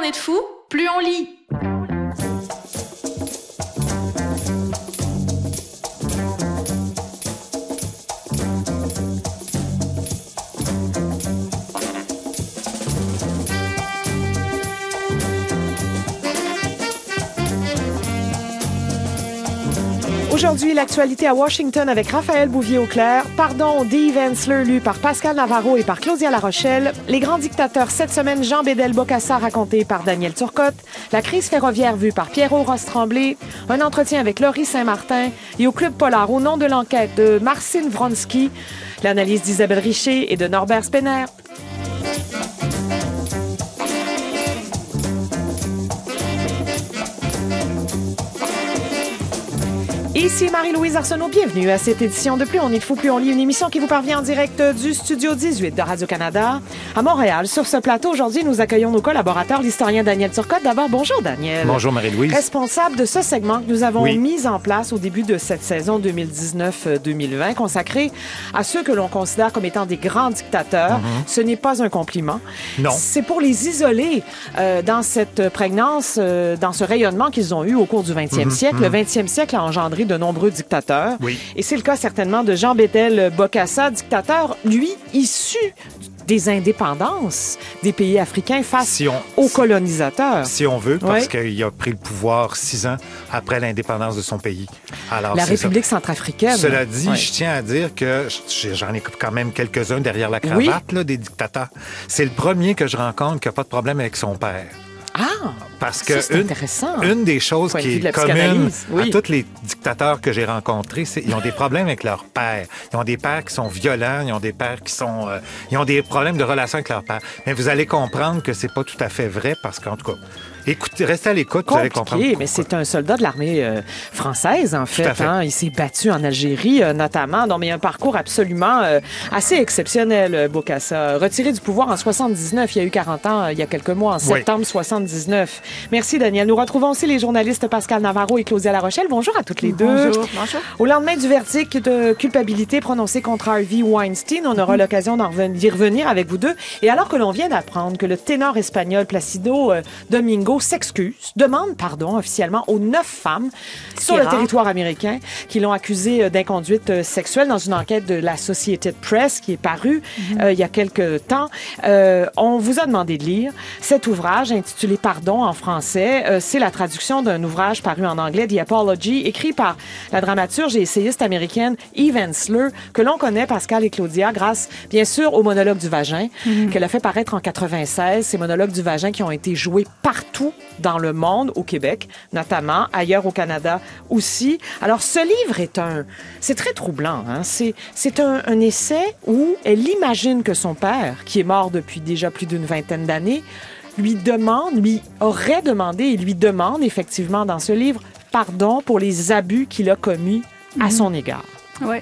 on est de fous, plus on lit. Aujourd'hui, l'actualité à Washington avec Raphaël Bouvier-Auclair. Pardon, Dave Ensler, lu par Pascal Navarro et par Claudia Larochelle. Les grands dictateurs cette semaine, Jean Bédel-Bocassa raconté par Daniel Turcotte. La crise ferroviaire vue par Pierrot Ross-Tremblay. Un entretien avec Laurie Saint-Martin. Et au Club Polar, au nom de l'enquête de Marcine Vronsky. L'analyse d'Isabelle Richer et de Norbert Spener. Ici Marie-Louise Arsenault, bienvenue à cette édition de Plus on est fou, plus on lit, une émission qui vous parvient en direct du Studio 18 de Radio-Canada à Montréal. Sur ce plateau, aujourd'hui, nous accueillons nos collaborateurs, l'historien Daniel Turcotte. D'abord, bonjour Daniel. Bonjour Marie-Louise. Responsable de ce segment que nous avons Oui. mis en place au début de cette saison 2019-2020, consacré à ceux que l'on considère comme étant des grands dictateurs. Ce n'est pas un compliment. Mhm. Non. C'est pour les isoler euh, dans cette prégnance, euh, dans ce rayonnement qu'ils ont eu au cours du 20e siècle. Le 20e siècle a engendré de nombreux dictateurs. Oui. Et c'est le cas certainement de Jean Bédel Bokassa, dictateur, lui, issu des indépendances des pays africains face Si on- aux colonisateurs. Si on veut, parce Oui. qu'il a pris le pouvoir six ans après l'indépendance de son pays. Alors, La ça. République centrafricaine. Cela dit, je tiens à dire que j'en ai quand même quelques-uns derrière la cravate là, des dictateurs. C'est le premier que je rencontre qui n'a pas de problème avec son père. Ah! Parce que Ça, une, intéressant. une des choses Point qui est commune oui. à tous les dictateurs que j'ai rencontrés, c'est ils ont des problèmes avec leur père. Ils ont des pères qui sont violents, ils ont des pères qui sont, euh, ils ont des problèmes de relation avec leur père. Mais vous allez comprendre que c'est pas tout à fait vrai parce qu'en tout cas, écoutez, restez à l'écoute, vous allez comprendre. Mais c'est un soldat de l'armée euh, française, en fait. hein. Il s'est battu en Algérie, euh, notamment. Donc, mais il a un parcours absolument euh, assez exceptionnel, Bokassa. Retiré du pouvoir en 79, il y a eu 40 ans, il y a quelques mois, en Oui. septembre 79. Merci, Daniel. Nous retrouvons aussi les journalistes Pascal Navarro et Claudia Larochelle. Bonjour à toutes les deux. Bonjour. Bonjour. Au lendemain du verdict de culpabilité prononcé contre Harvey Weinstein, on aura l'occasion d'en reven- d'y revenir avec vous deux. Et alors que l'on vient d'apprendre que le ténor espagnol Placido euh, S'excuse, demande pardon officiellement aux neuf femmes sur le rare. territoire américain qui l'ont accusé euh, d'inconduite euh, sexuelle dans une enquête de la Associated Press qui est parue euh, il y a quelques temps. Euh, on vous a demandé de lire cet ouvrage intitulé Pardon en français. Euh, c'est la traduction d'un ouvrage paru en anglais, The Apology, écrit par la dramaturge et essayiste américaine Eve Ensler, que l'on connaît, Pascal et Claudia, grâce, bien sûr, au monologue du vagin, qu'elle a fait paraître en 96. Ces monologues du vagin qui ont été joués partout dans le monde, au Québec, notamment, ailleurs au Canada aussi. Alors, ce livre est un... C'est très troublant. Hein? C'est, c'est un, un essai où elle imagine que son père, qui est mort depuis déjà plus d'une vingtaine d'années, lui demande, lui aurait demandé et lui demande effectivement dans ce livre pardon pour les abus qu'il a commis à son égard. Oui.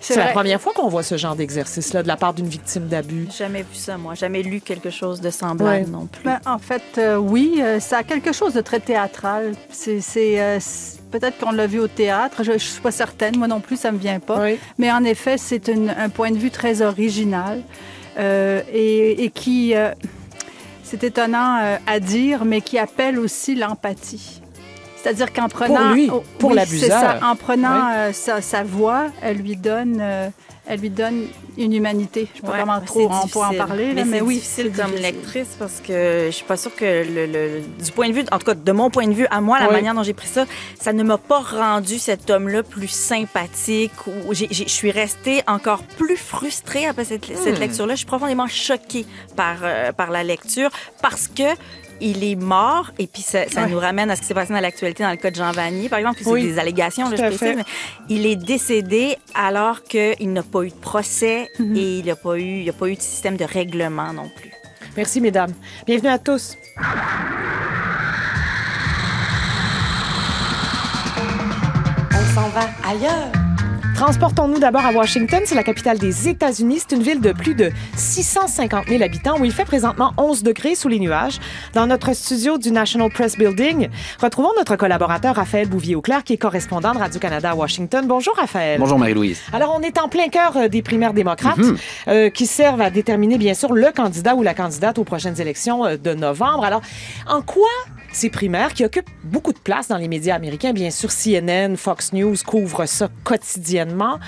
C'est la première fois qu'on voit ce genre d'exercice-là de la part d'une victime d'abus. Jamais vu ça, moi. Jamais lu quelque chose de semblable Ouais. non plus. Ben, en fait, euh, oui, euh, ça a quelque chose de très théâtral. C'est, euh, peut-être qu'on l'a vu au théâtre. Je, je suis pas certaine. Moi non plus, ça me vient pas. Oui. Mais en effet, c'est un point de vue très original euh, et, et qui, euh, c'est étonnant euh, à dire, mais qui appelle aussi l'empathie. C'est-à-dire qu'en prenant lui, oh, pour oui, l'abuseur. en prenant Oui. euh, sa, sa voix, elle lui donne, euh, elle lui donne une humanité. Je sais pas comment trop on peut en parler, mais, mais, c'est oui, difficile c'est comme difficile. lectrice parce que je suis pas sûre que le, le- du point de vue, en tout cas de mon point de vue à moi, la Oui. manière dont j'ai pris ça, ça ne m'a pas rendu cet homme-là plus sympathique. Ou je suis restée encore plus frustrée après cette, cette Hmm. lecture-là. Je suis profondément choquée par euh, par la lecture parce que il est mort et puis ça, ça Ouais. nous ramène à ce qui s'est passé dans l'actualité dans le cas de Jean Vanier, par exemple, puis c'est Oui, des allégations, là, je précise, fait. mais il est décédé alors qu'il n'a pas eu de procès Mhm. et il n'a pas eu, il n'y a pas eu de système de règlement non plus. Merci, mesdames. Bienvenue à tous. On s'en va ailleurs. Transportons-nous d'abord à Washington. C'est la capitale des États-Unis. C'est une ville de plus de 650 000 habitants où il fait présentement 11 degrés sous les nuages. Dans notre studio du National Press Building, retrouvons notre collaborateur Raphaël Bouvier-Auclair, qui est correspondant de Radio-Canada à Washington. Bonjour, Raphaël. Bonjour, Marie-Louise. Alors, on est en plein cœur euh, des primaires démocrates Mhm. euh, qui servent à déterminer, bien sûr, le candidat ou la candidate aux prochaines élections euh, de novembre. Alors, en quoi ces primaires qui occupent beaucoup de place dans les médias américains, bien sûr, CNN, Fox News couvrent ça quotidiennement.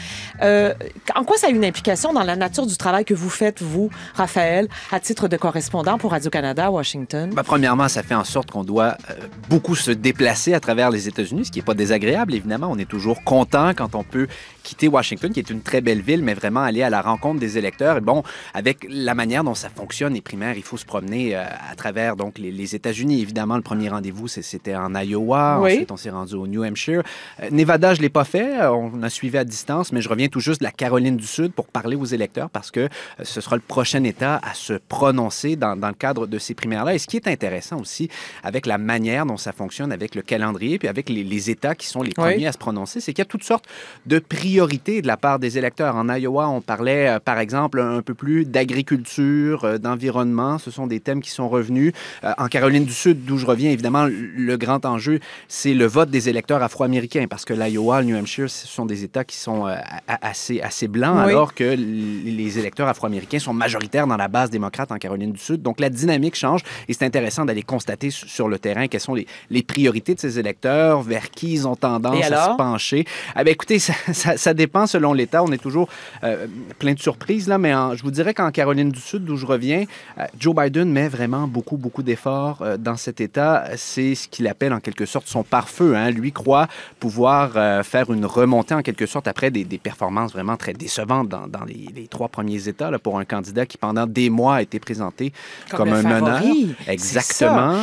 Euh, en quoi ça a une implication dans la nature du travail que vous faites, vous, Raphaël, à titre de correspondant pour Radio-Canada à Washington? Ben, premièrement, ça fait en sorte qu'on doit euh, beaucoup se déplacer à travers les États-Unis, ce qui n'est pas désagréable, évidemment. On est toujours content quand on peut quitter Washington, qui est une très belle ville, mais vraiment aller à la rencontre des électeurs. Et bon, avec la manière dont ça fonctionne, les primaires, il faut se promener euh, à travers donc les, les États-Unis. Évidemment, le premier rendez-vous, c'était en Iowa. Oui. Ensuite, on s'est rendu au New Hampshire. Euh, Nevada, je l'ai pas fait. Euh, On a suivi à distance, mais je reviens tout juste de la Caroline du Sud pour parler aux électeurs parce que euh, ce sera le prochain État à se prononcer dans, dans le cadre de ces primaires-là. Et ce qui est intéressant aussi avec la manière dont ça fonctionne, avec le calendrier, puis avec les, les États qui sont les Oui. premiers à se prononcer, c'est qu'il y a toutes sortes de priorités de la part des électeurs. En Iowa, on parlait, euh, par exemple, un peu plus d'agriculture, euh, d'environnement. Ce sont des thèmes qui sont revenus. Euh, en Caroline du Sud, d'où je reviens, évidemment, le grand enjeu, c'est le vote des électeurs afro-américains, parce que l'Iowa, le New Hampshire, ce sont des États qui sont assez, assez blancs, Oui. alors que les électeurs afro-américains sont majoritaires dans la base démocrate en Caroline du Sud. Donc, la dynamique change et c'est intéressant d'aller constater su- sur le terrain quelles sont les, les priorités de ces électeurs, vers qui ils ont tendance à se pencher. Eh bien, écoutez, ça, ça- ça dépend selon l'État. On est toujours euh, plein de surprises, là, mais en- je vous dirais qu'en Caroline du Sud, d'où je reviens, euh, Joe Biden met vraiment beaucoup, beaucoup d'efforts euh, dans cet État. C'est ce qu'il appelle en quelque sorte son pare-feu. Hein. Lui croit pouvoir faire une remontée en quelque sorte après des, des performances vraiment très décevantes dans, dans les, les trois premiers États là, pour un candidat qui pendant des mois a été présenté Comme comme, un favori. Exactement.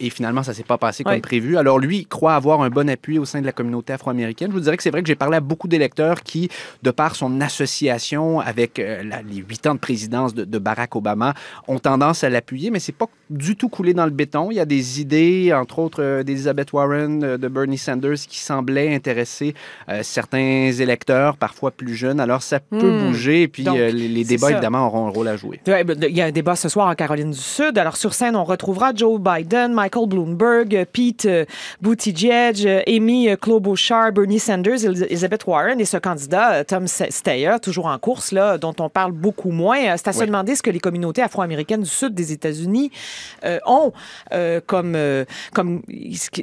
Et finalement, ça s'est pas passé Oui. comme prévu. Alors lui croit avoir un bon appui au sein de la communauté afro-américaine. Je vous dirais que c'est vrai que j'ai parlé à beaucoup d'électeurs qui, de par son association avec euh, la- les huit ans de présidence de, de Barack Obama, ont tendance à l'appuyer, mais c'est pas du tout coulé dans le béton. Il y a des idées, entre autres euh, d'Elizabeth Warren, euh, de Bernie Sanders, qui semblaient intéresser euh, certains électeurs, parfois plus jeunes. Alors ça peut Hmm. bouger, et puis Donc, les, débats ça. évidemment auront un rôle à jouer. Ben, Il y a un débat ce soir en Caroline du Sud. Alors, sur scène, on retrouvera Joe Biden, Michael Bloomberg, Pete Buttigieg, Amy Klobuchar, Bernie Sanders, Elizabeth Warren et ce candidat, euh, Tom Steyer, toujours en course, là, dont on parle beaucoup moins. Euh, C'est à se Oui. demander ce que les communautés afro-américaines du Sud des États-Unis euh, ont euh, comme, euh, comme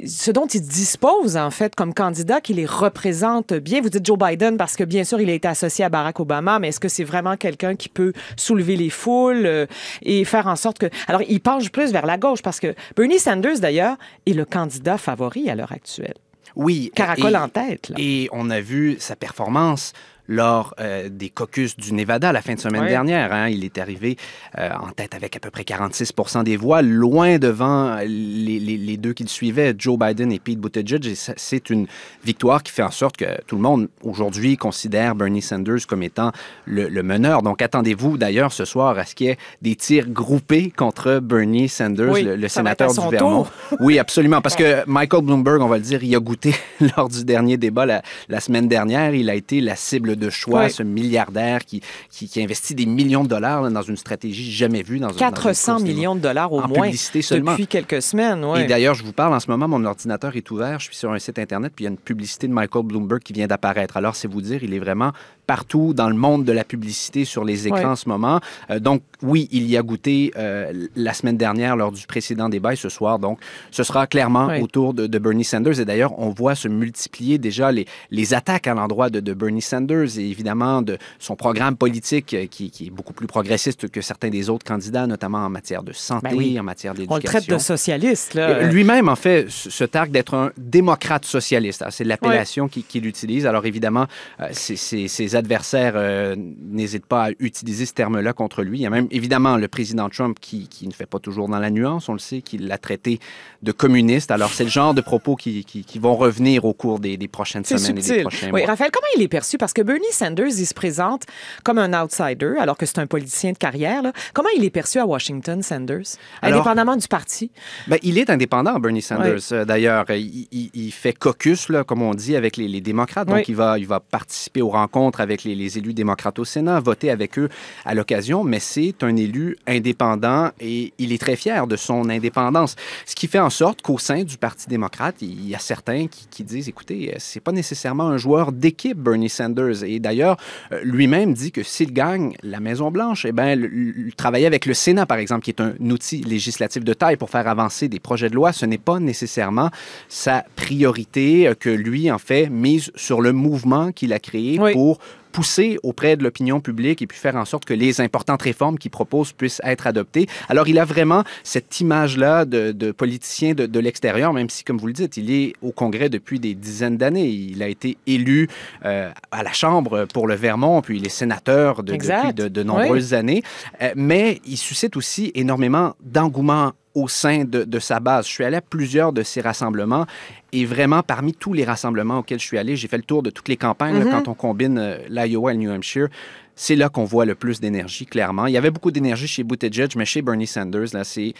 ce dont ils disposent, en fait, comme candidat qui les représente bien. Vous dites Joe Biden parce que, bien sûr, il a été associé à Barack Obama, mais est-ce que c'est vraiment quelqu'un qui peut soulever les foules et faire en sorte que... Alors, il penche plus vers la gauche parce que Bernie Sanders, d'ailleurs, est le candidat favori à l'heure actuelle. Oui. Caracole et- en tête, là. Et on a vu sa performance lors euh, des caucus du Nevada la fin de semaine Ouais. dernière. hein. Il est arrivé euh, en tête avec à peu près 46% des voix, loin devant les, les- les deux qui le suivaient, Joe Biden et Pete Buttigieg. Et c'est une victoire qui fait en sorte que tout le monde, aujourd'hui, considère Bernie Sanders comme étant le, le meneur. Donc, attendez-vous d'ailleurs ce soir à ce qu'il y ait des tirs groupés contre Bernie Sanders, Oui, le, sénateur du Vermont. Oui, absolument. Parce que Michael Bloomberg, on va le dire, il a goûté lors du dernier débat la, la semaine dernière. Il a été la cible de choix, Oui. ce milliardaire qui, qui, qui investit des millions de dollars là, dans une stratégie jamais vue. Dans, un- dans une 400 millions de dollars au en moins publicité seulement. depuis quelques semaines. Et d'ailleurs, je vous parle en ce moment, mon ordinateur est ouvert, je suis sur un site Internet, puis il y a une publicité de Michael Bloomberg qui vient d'apparaître. Alors, c'est vous dire, il est vraiment partout dans le monde de la publicité sur les écrans en ce moment. Euh, donc, oui, il y a goûté euh, la semaine dernière lors du précédent débat et ce soir, donc, ce sera clairement autour de, de Bernie Sanders. Et d'ailleurs, on voit se multiplier déjà les, les attaques à l'endroit de, de Bernie Sanders et évidemment de son programme politique euh, qui, qui est beaucoup plus progressiste que certains des autres candidats, notamment en matière de santé, Ben oui. en matière d'éducation. On le traite de socialiste. Là. Lui-même, en fait, se targue d'être un démocrate socialiste. Alors, C'est l'appellation qu'il qu'il utilise. Alors, évidemment, euh, ses, ses- ses adversaires euh, n'hésitent pas à utiliser ce terme-là contre lui. Il y a même, évidemment, le président Trump qui, qui ne fait pas toujours dans la nuance. On le sait, qui l'a traité de communiste. Alors, c'est le genre de propos qui, vont revenir au cours des, des prochaines semaines et des prochains Oui, mois. Raphaël, comment il est perçu? Parce que Bernie Sanders, il se présente comme un outsider, alors que c'est un politicien de carrière. là. Comment il est perçu à Washington, Sanders, Alors- indépendamment du parti? Ben, il est indépendant, Bernie Sanders. D'ailleurs, il, il- il fait caucus, là, comme on dit, avec les, les démocrates. Donc, Oui. il, va, il va participer aux rencontres avec les, les élus démocrates au Sénat, voter avec eux à l'occasion. Mais c'est un élu indépendant et il est très fier de son indépendance. Ce qui fait en sorte qu'au sein du Parti démocrate, il y a certains qui, qui disent, écoutez, euh, c'est pas nécessairement un joueur d'équipe, Bernie Sanders. Et d'ailleurs, euh, lui-même dit que s'il gagne la Maison-Blanche, eh le- le- travailler avec le Sénat, par exemple, qui est un outil législatif de taille pour faire avancer des projets de loi, ce n'est pas nécessairement sa priorité euh, que lui, en fait, mise sur le mouvement qu'il a créé Oui. pour pousser auprès de l'opinion publique et puis faire en sorte que les importantes réformes qu'il propose puissent être adoptées. Alors, il a vraiment cette image-là de, de politicien de, de l'extérieur, même si, comme vous le dites, il est au Congrès depuis des dizaines d'années. Il a été élu euh, à la Chambre pour le Vermont, puis il est sénateur de- depuis de, de nombreuses années. Euh, mais il suscite aussi énormément d'engouement au sein de, de sa base. Je suis allé à plusieurs de ces rassemblements et vraiment, parmi tous les rassemblements auxquels je suis allé, j'ai fait le tour de toutes les campagnes là, Mhm. quand on combine euh, l'Iowa et le New Hampshire. C'est là qu'on voit le plus d'énergie, clairement. Il y avait beaucoup d'énergie chez Buttigieg, mais chez Bernie Sanders, là, c'est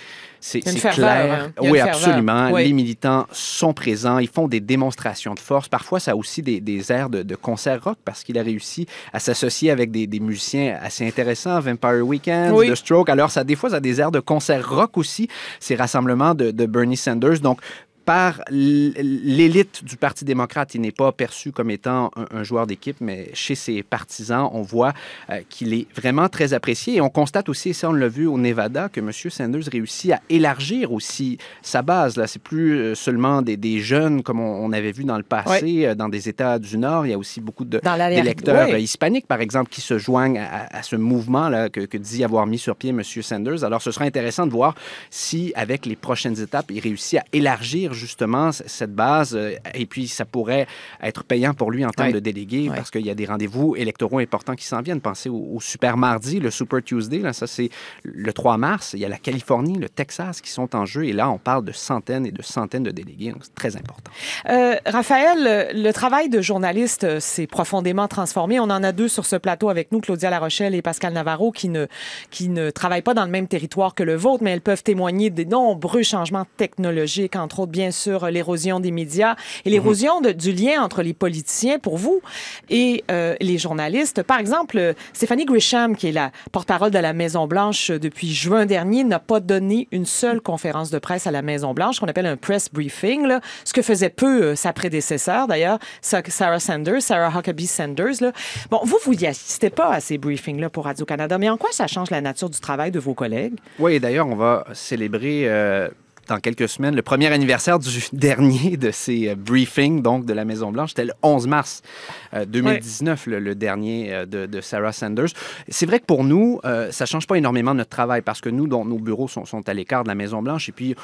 clair. hein. Oui, absolument. Oui. Les militants sont présents, ils font des démonstrations de force. Parfois, ça a aussi des, des airs de, de concert rock parce qu'il a réussi à s'associer avec des, des musiciens assez intéressants, Vampire Weekend, Oui. The Stroke. Alors, ça, des fois, ça a des airs de concert rock aussi, ces rassemblements de, de Bernie Sanders. Donc, par l'élite du Parti démocrate, il n'est pas perçu comme étant un, un joueur d'équipe, mais chez ses partisans, on voit euh, qu'il est vraiment très apprécié. Et on constate aussi, et ça on l'a vu au Nevada, que M. Sanders réussit à élargir aussi sa base. Là, c'est plus euh, seulement des, des jeunes comme on, on avait vu dans le passé, euh, dans des États du Nord. Il y a aussi beaucoup d'électeurs oui. hispaniques, par exemple, qui se joignent à, à ce mouvement là, que, que dit avoir mis sur pied M. Sanders. Alors, ce sera intéressant de voir si, avec les prochaines étapes, il réussit à élargir justement cette base. euh, Et puis, ça pourrait être payant pour lui en termes Oui. de délégués Oui. parce qu'il y a des rendez-vous électoraux importants qui s'en viennent. Pensez au, au Super Mardi, le Super Tuesday. Là, ça, c'est le 3 mars. Il y a la Californie, le Texas qui sont en jeu. Et là, on parle de centaines et de centaines de délégués. Donc, c'est très important. Euh, Raphaël, euh, le travail de journaliste s'est profondément transformé. On en a deux sur ce plateau avec nous, Claudia Larochelle et Pascal Navarro, qui ne, qui ne travaillent pas dans le même territoire que le vôtre, mais elles peuvent témoigner des nombreux changements technologiques, entre autres, bien sûr, euh, l'érosion des médias et l'érosion du lien entre les politiciens, pour vous, et euh, les journalistes. Par exemple, euh, Stéphanie Grisham, qui est la porte-parole de la Maison-Blanche depuis juin dernier, n'a pas donné une seule conférence de presse à la Maison-Blanche, qu'on appelle un press briefing, ce que faisait peu sa prédécesseur, d'ailleurs, Sa- Sarah Sanders, Sarah Huckabee Sanders. Bon, vous, vous n'y assistez pas à ces briefings-là pour Radio-Canada, mais en quoi ça change la nature du travail de vos collègues? Oui, et d'ailleurs, on va célébrer dans quelques semaines le premier anniversaire du dernier de ces euh, briefings, donc de la Maison-Blanche. C'était le 11 mars euh, 2019, le, le dernier euh, de, de Sarah Sanders. C'est vrai que pour nous, euh, ça change pas énormément notre travail parce que nous, dont nos bureaux sont, sont à l'écart de la Maison-Blanche et puis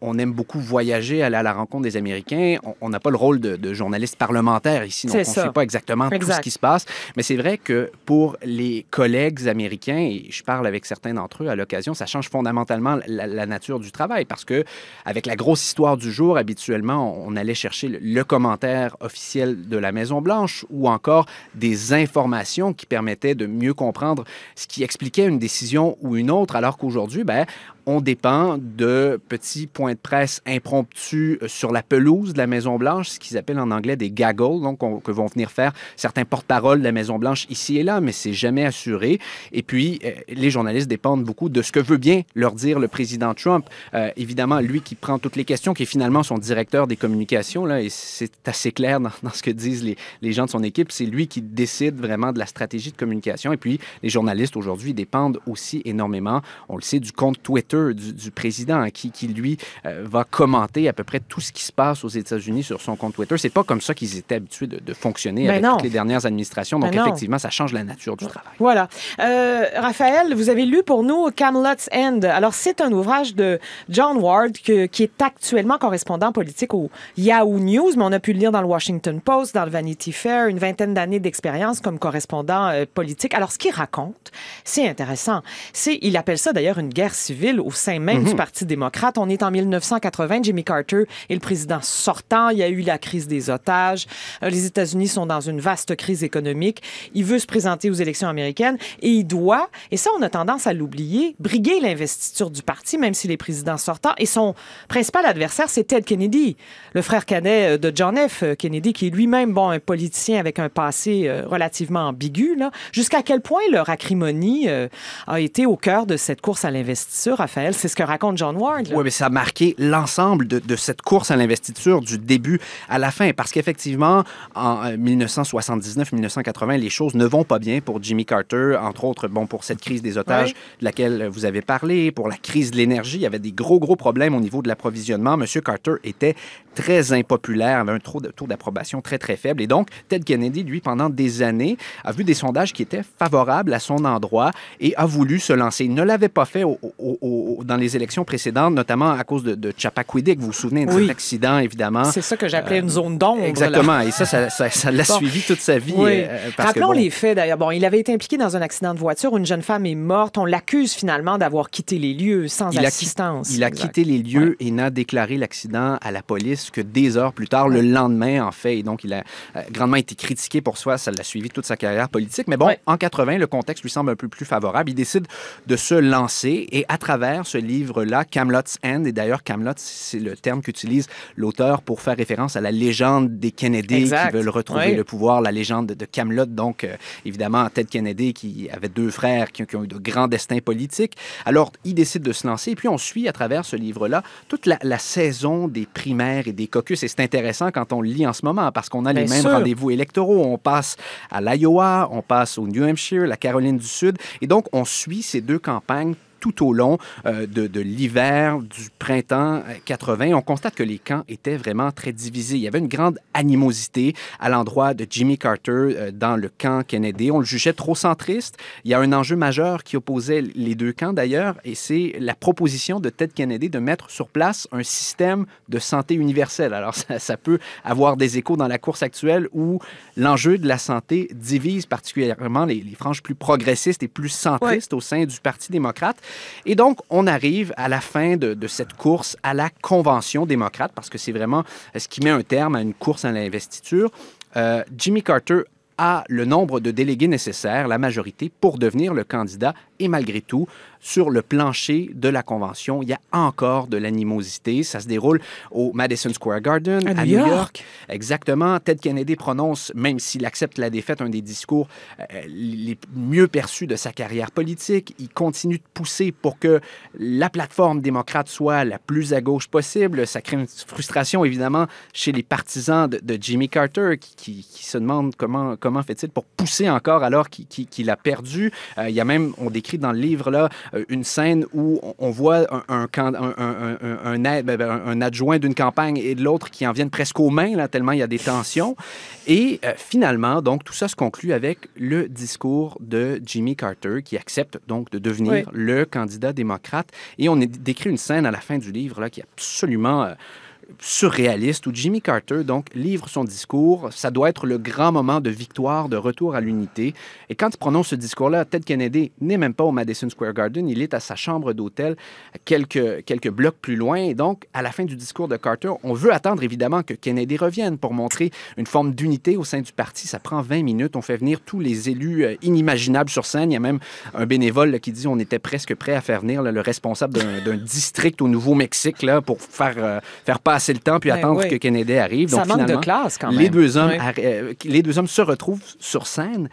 on, aime beaucoup voyager, aller à la rencontre des Américains. On- n'a pas le rôle de, de journaliste parlementaire ici, donc on ne sait pas exactement tout ce qui se passe. Mais c'est vrai que pour les collègues américains, et je parle avec certains d'entre eux à l'occasion, ça change fondamentalement la, la nature du travail parce que avec la grosse histoire du jour, habituellement, on allait chercher le, commentaire officiel de la Maison-Blanche ou encore des informations qui permettaient de mieux comprendre ce qui expliquait une décision ou une autre, alors qu'aujourd'hui, ben, on dépend de petits points de presse impromptus euh, sur la pelouse de la Maison-Blanche, ce qu'ils appellent en anglais des gaggles, donc on- que vont venir faire certains porte-paroles de la Maison-Blanche ici et là, mais c'est jamais assuré. Et puis, euh, les journalistes dépendent beaucoup de ce que veut bien leur dire le président Trump. Euh, évidemment, lui qui prend toutes les questions, qui est finalement son directeur des communications, là, et c'est assez clair dans, dans ce que disent les, les gens de son équipe, c'est lui qui décide vraiment de la stratégie de communication. Et puis, les journalistes aujourd'hui dépendent aussi énormément, on le sait, du compte Twitter du, du président, hein, qui, qui lui euh, va commenter à peu près tout ce qui se passe aux États-Unis sur son compte Twitter. C'est pas comme ça qu'ils étaient habitués de, de fonctionner Ben avec non. toutes les dernières administrations. Donc, Ben non. effectivement, ça change la nature du travail. Voilà. Euh, Raphaël, vous avez lu pour nous Camelot's End. Alors, c'est un ouvrage de John Que- qui est actuellement correspondant politique au Yahoo News, mais on a pu le lire dans le Washington Post, dans le Vanity Fair, une vingtaine d'années d'expérience comme correspondant euh, politique. Alors, ce qu'il raconte, c'est intéressant. C'est, il appelle ça d'ailleurs une guerre civile au sein même du Parti démocrate. On est en 1980. Jimmy Carter est le président sortant. Il y a eu la crise des otages. Euh, les États-Unis sont dans une vaste crise économique. Il veut se présenter aux élections américaines et il doit, et ça, on a tendance à l'oublier, briguer l'investiture du parti, même s'il est président sortant. Et son principal adversaire, c'est Ted Kennedy, le frère cadet euh, de John F. Kennedy, qui est lui-même, bon, un politicien avec un passé euh, relativement ambigu. Là. Jusqu'à quel point leur acrimonie a été au cœur de cette course à l'investiture, Raphaël? C'est ce que raconte John Ward. Oui, mais ça a marqué l'ensemble de, de, cette course à l'investiture du début à la fin, parce qu'effectivement, en 1979-1980, les choses ne vont pas bien pour Jimmy Carter, entre autres, bon, pour cette crise des otages de laquelle vous avez parlé, pour la crise de l'énergie. Il y avait des gros, gros problèmes au niveau de l'approvisionnement. Monsieur Carter était très impopulaire, avait un taux d'approbation très, très faible. Et donc, Ted Kennedy, lui, pendant des années, a vu des sondages qui étaient favorables à son endroit et a voulu se lancer. Il ne l'avait pas fait au, au, dans les élections précédentes, notamment à cause de, de Chappaquiddick. Vous vous souvenez de cet accident, évidemment. C'est ça que j'appelais une zone d'ombre. Exactement. Et ça, ça l'a suivi toute sa vie. Oui. Euh, Rappelons les faits, d'ailleurs. Bon, il avait été impliqué dans un accident de voiture. Une jeune femme est morte. On l'accuse finalement d'avoir quitté les lieux sans assistance. il a quitté les lieux et n'a déclaré l'accident à la police que des heures plus tard, le lendemain, en fait. Et donc, il a euh, grandement été critiqué pour soi. Ça l'a suivi toute sa carrière politique. Mais bon, en 80, le contexte lui semble un peu plus favorable. Il décide de se lancer et à travers ce livre-là, Camelot's End, et d'ailleurs, Camelot, c'est le terme qu'utilise l'auteur pour faire référence à la légende des Kennedy qui veulent retrouver le pouvoir, la légende de Camelot. Donc, euh, évidemment, Ted Kennedy qui avait deux frères qui, ont eu de grands destins politiques. Alors, il décide de se lancer. Et puis, on suit à travers ce livre-là toute la, la saison des primaires et des caucus. Et c'est intéressant quand on le lit en ce moment parce qu'on a les mêmes rendez-vous électoraux. On passe à l'Iowa, on passe au New Hampshire, la Caroline du Sud. Et donc, on suit ces deux campagnes tout au long euh, de, de l'hiver, du printemps 80. Euh, On constate que les camps étaient vraiment très divisés. Il y avait une grande animosité à l'endroit de Jimmy Carter euh, dans le camp Kennedy. On le jugeait trop centriste. Il y a un enjeu majeur qui opposait les deux camps d'ailleurs, et c'est la proposition de Ted Kennedy de mettre sur place un système de santé universel. Alors ça, ça peut avoir des échos dans la course actuelle où l'enjeu de la santé divise particulièrement les, les franges plus progressistes et plus centristes au sein du Parti démocrate. Et donc, on arrive à la fin de, cette course à la Convention démocrate, parce que c'est vraiment ce qui met un terme à une course à l'investiture. Euh, Jimmy Carter a le nombre de délégués nécessaires, la majorité, pour devenir le candidat. Et malgré tout, sur le plancher de la Convention, il y a encore de l'animosité. Ça se déroule au Madison Square Garden, à, New York. Exactement. Ted Kennedy prononce, même s'il accepte la défaite, un des discours euh, les mieux perçus de sa carrière politique. Il continue de pousser pour que la plateforme démocrate soit la plus à gauche possible. Ça crée une frustration, évidemment, chez les partisans de, de Jimmy Carter qui, qui, qui, se demandent comment, comment fait-il pour pousser encore alors qu'il qu a perdu. Euh, il y a même, on décrit dans le livre, là, euh, une scène où on voit un, un, un, ben, ben, un adjoint d'une campagne et de l'autre qui en viennent presque aux mains, là, tellement il y a des tensions. Et euh, finalement, donc, tout ça se conclut avec le discours de Jimmy Carter qui accepte donc de devenir oui. le candidat démocrate. Et on décrit une scène à la fin du livre là, qui est absolument... Euh, surréaliste où Jimmy Carter donc livre son discours. Ça doit être le grand moment de victoire, de retour à l'unité. Et quand il prononce ce discours-là, Ted Kennedy n'est même pas au Madison Square Garden, il est à sa chambre d'hôtel quelques, quelques blocs plus loin. Et donc, à la fin du discours de Carter, on veut attendre évidemment que Kennedy revienne pour montrer une forme d'unité au sein du parti. Ça prend 20 minutes. On fait venir tous les élus euh, inimaginables sur scène. Il y a même un bénévole qui dit on était presque prêt à faire venir le responsable d'un district au Nouveau-Mexique pour faire, euh, faire passer passer le temps puis attendre oui. que Kennedy arrive. Ça Donc, manque de classe quand même. Les deux, hommes, oui. euh, les deux hommes se retrouvent sur scène.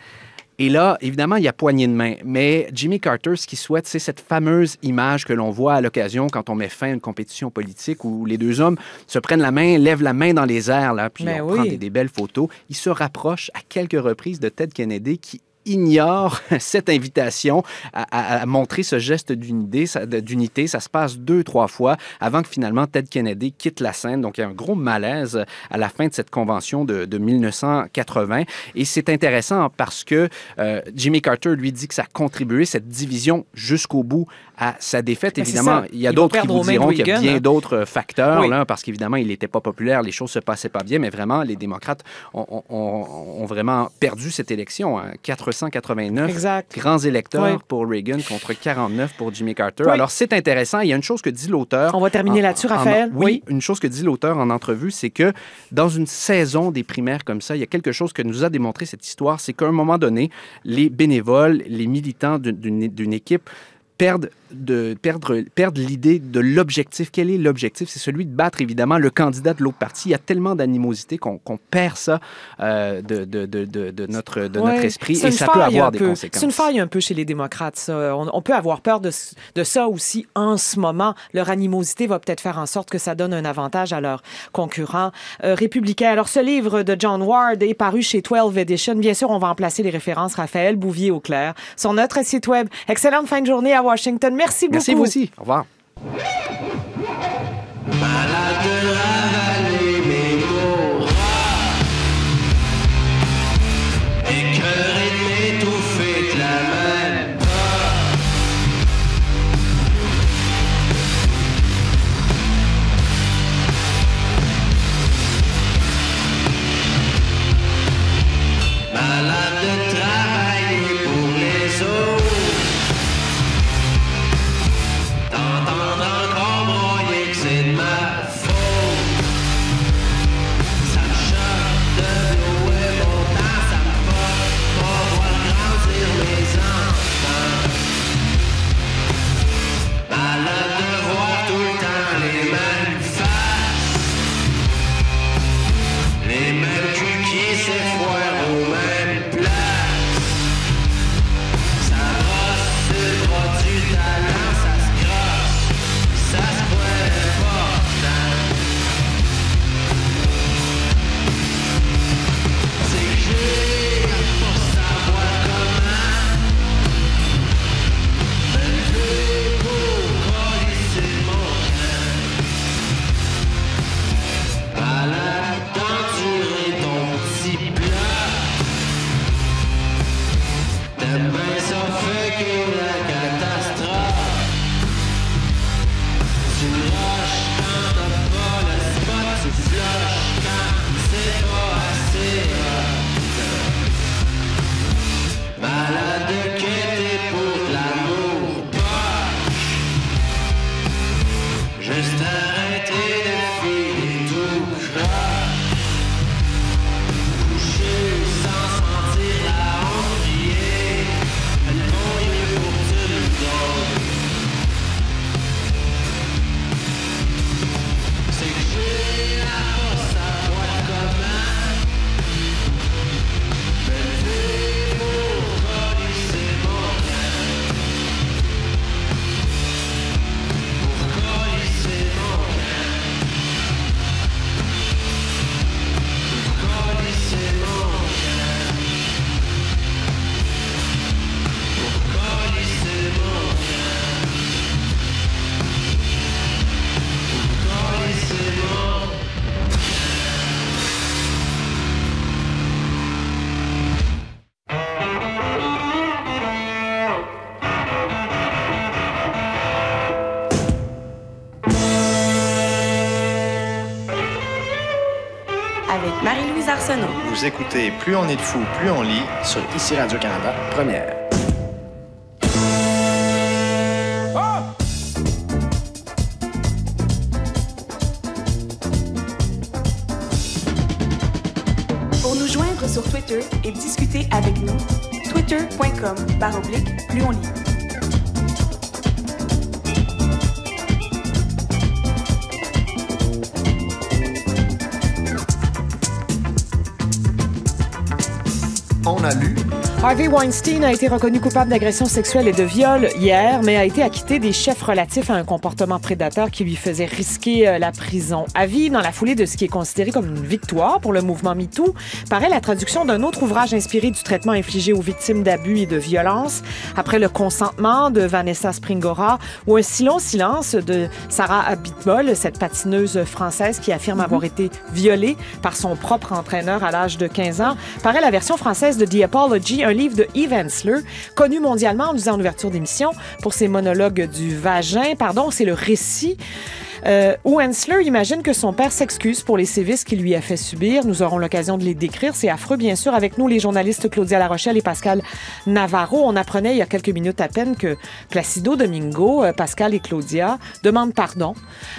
Et là, évidemment, il y a poignée de main. Mais Jimmy Carter, ce qu'il souhaite, c'est cette fameuse image que l'on voit à l'occasion quand on met fin à une compétition politique où les deux hommes se prennent la main, lèvent la main dans les airs, là, puis Mais on oui. prend des, des, belles photos. Ils se rapprochent à quelques reprises de Ted Kennedy qui ignore cette invitation à, montrer ce geste d'unité. Ça se passe deux, trois fois avant que finalement Ted Kennedy quitte la scène. Donc, il y a un gros malaise à la fin de cette convention de, de 1980. Et c'est intéressant parce que euh, Jimmy Carter lui dit que ça a contribué, cette division, jusqu'au bout à sa défaite. Mais évidemment, il y a d'autres qui vous diront qu'il y a bien hein? d'autres facteurs, oui. là, parce qu'évidemment, il n'était pas populaire, les choses se passaient pas bien, mais vraiment, les démocrates ont, ont, ont vraiment perdu cette élection. Hein. Quatre 189 Exact. grands électeurs pour Reagan contre 49 pour Jimmy Carter. Oui. Alors, c'est intéressant. Il y a une chose que dit l'auteur. On va terminer là-dessus, Raphaël? oui, Oui. une chose que dit l'auteur en entrevue, c'est que dans une saison des primaires comme ça, il y a quelque chose que nous a démontré cette histoire, c'est qu'à un moment donné, les bénévoles, les militants d'une équipe perdent, de, perdre, perdent l'idée de l'objectif. Quel est l'objectif? C'est celui de battre, évidemment, le candidat de l'autre parti. Il y a tellement d'animosité qu'on perd ça euh, de, de, de, notre, de Ouais. notre esprit et ça peut avoir des peu. conséquences. C'est une faille un peu chez les démocrates, ça. On, on peut avoir peur de, de ça aussi en ce moment. Leur animosité va peut-être faire en sorte que ça donne un avantage à leurs concurrents euh, républicains. Alors, ce livre de John Ward est paru chez 12 Edition. Bien sûr, on va en placer les références Raphaël Bouvier au clair sur notre site web. Excellente fin de journée à Washington. Merci beaucoup. Merci, vous aussi. Au revoir. Tu Vous écoutez Plus on est de fou, plus on lit sur Ici Radio-Canada, première. Pour nous joindre sur Twitter et discuter avec nous, twitter.com baroblique plus on lit. On a lu Harvey Weinstein a été reconnu coupable d'agression sexuelle et de viol hier, mais a été acquitté des chefs relatifs à un comportement prédateur qui lui faisait risquer euh, la prison à vie. Dans la foulée de ce qui est considéré comme une victoire pour le mouvement MeToo, paraît la traduction d'un autre ouvrage inspiré du traitement infligé aux victimes d'abus et de violences, après le consentement de Vanessa Springora ou un si long silence de Sarah Abitbol, cette patineuse française qui affirme avoir été violée par son propre entraîneur à l'âge de 15 ans, paraît la version française de The Apology, un livre de Eve Ensler, connu mondialement, on disait en ouverture d'émission, pour ses monologues du vagin. Pardon, c'est le récit Euh, où Hensler imagine que son père s'excuse pour les sévices qu'il lui a fait subir. Nous aurons l'occasion de les décrire. C'est affreux, bien sûr. Avec nous, les journalistes Claudia Larochelle et Pascal Navarro. On apprenait il y a quelques minutes à peine que Placido Domingo, euh, Pascal et Claudia demandent pardon.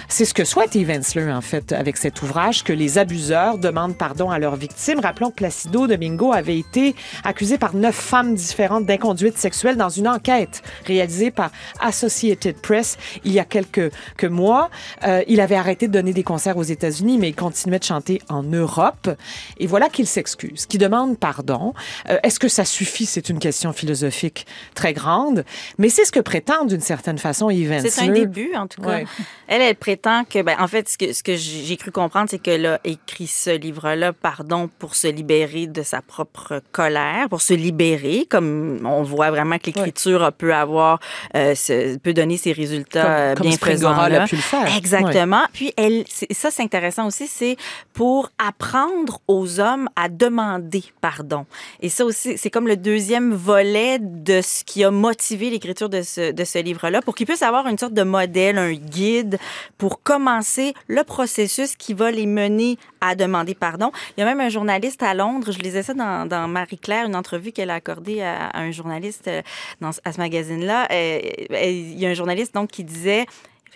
C'est ce que souhaite Eve Hensler, en fait, avec cet ouvrage, que les abuseurs demandent pardon à leurs victimes. Rappelons que Placido Domingo avait été accusé par neuf femmes différentes d'inconduite sexuelle dans une enquête réalisée par Associated Press il y a quelques que mois. Euh, il avait arrêté de donner des concerts aux États-Unis, mais il continuait de chanter en Europe. Et voilà qu'il s'excuse, qu'il demande pardon. Euh, Est-ce que ça suffit? C'est une question philosophique très grande, mais c'est ce que prétend d'une certaine façon Hensler. C'est un début, en tout cas. Ouais. Elle, elle prétend que, ben, en fait, ce que, ce que j'ai cru comprendre, c'est qu'elle a écrit ce livre-là, pardon, pour se libérer de sa propre colère, pour se libérer, comme on voit vraiment que l'écriture peut avoir, euh, peut donner ses résultats Comme- euh, comme bien Springora présents. là. pu le faire. Exactement. Puis elle, ça c'est intéressant aussi, c'est pour apprendre aux hommes à demander pardon. Et ça aussi, c'est comme le deuxième volet de ce qui a motivé l'écriture de ce, de ce livre-là, pour qu'ils puissent avoir une sorte de modèle, un guide pour commencer le processus qui va les mener à demander pardon. Il y a même un journaliste à Londres, je lisais ça dans, dans Marie-Claire, une entrevue qu'elle a accordée à, à un journaliste euh, dans, à ce magazine-là. Euh, euh, il y a un journaliste donc qui disait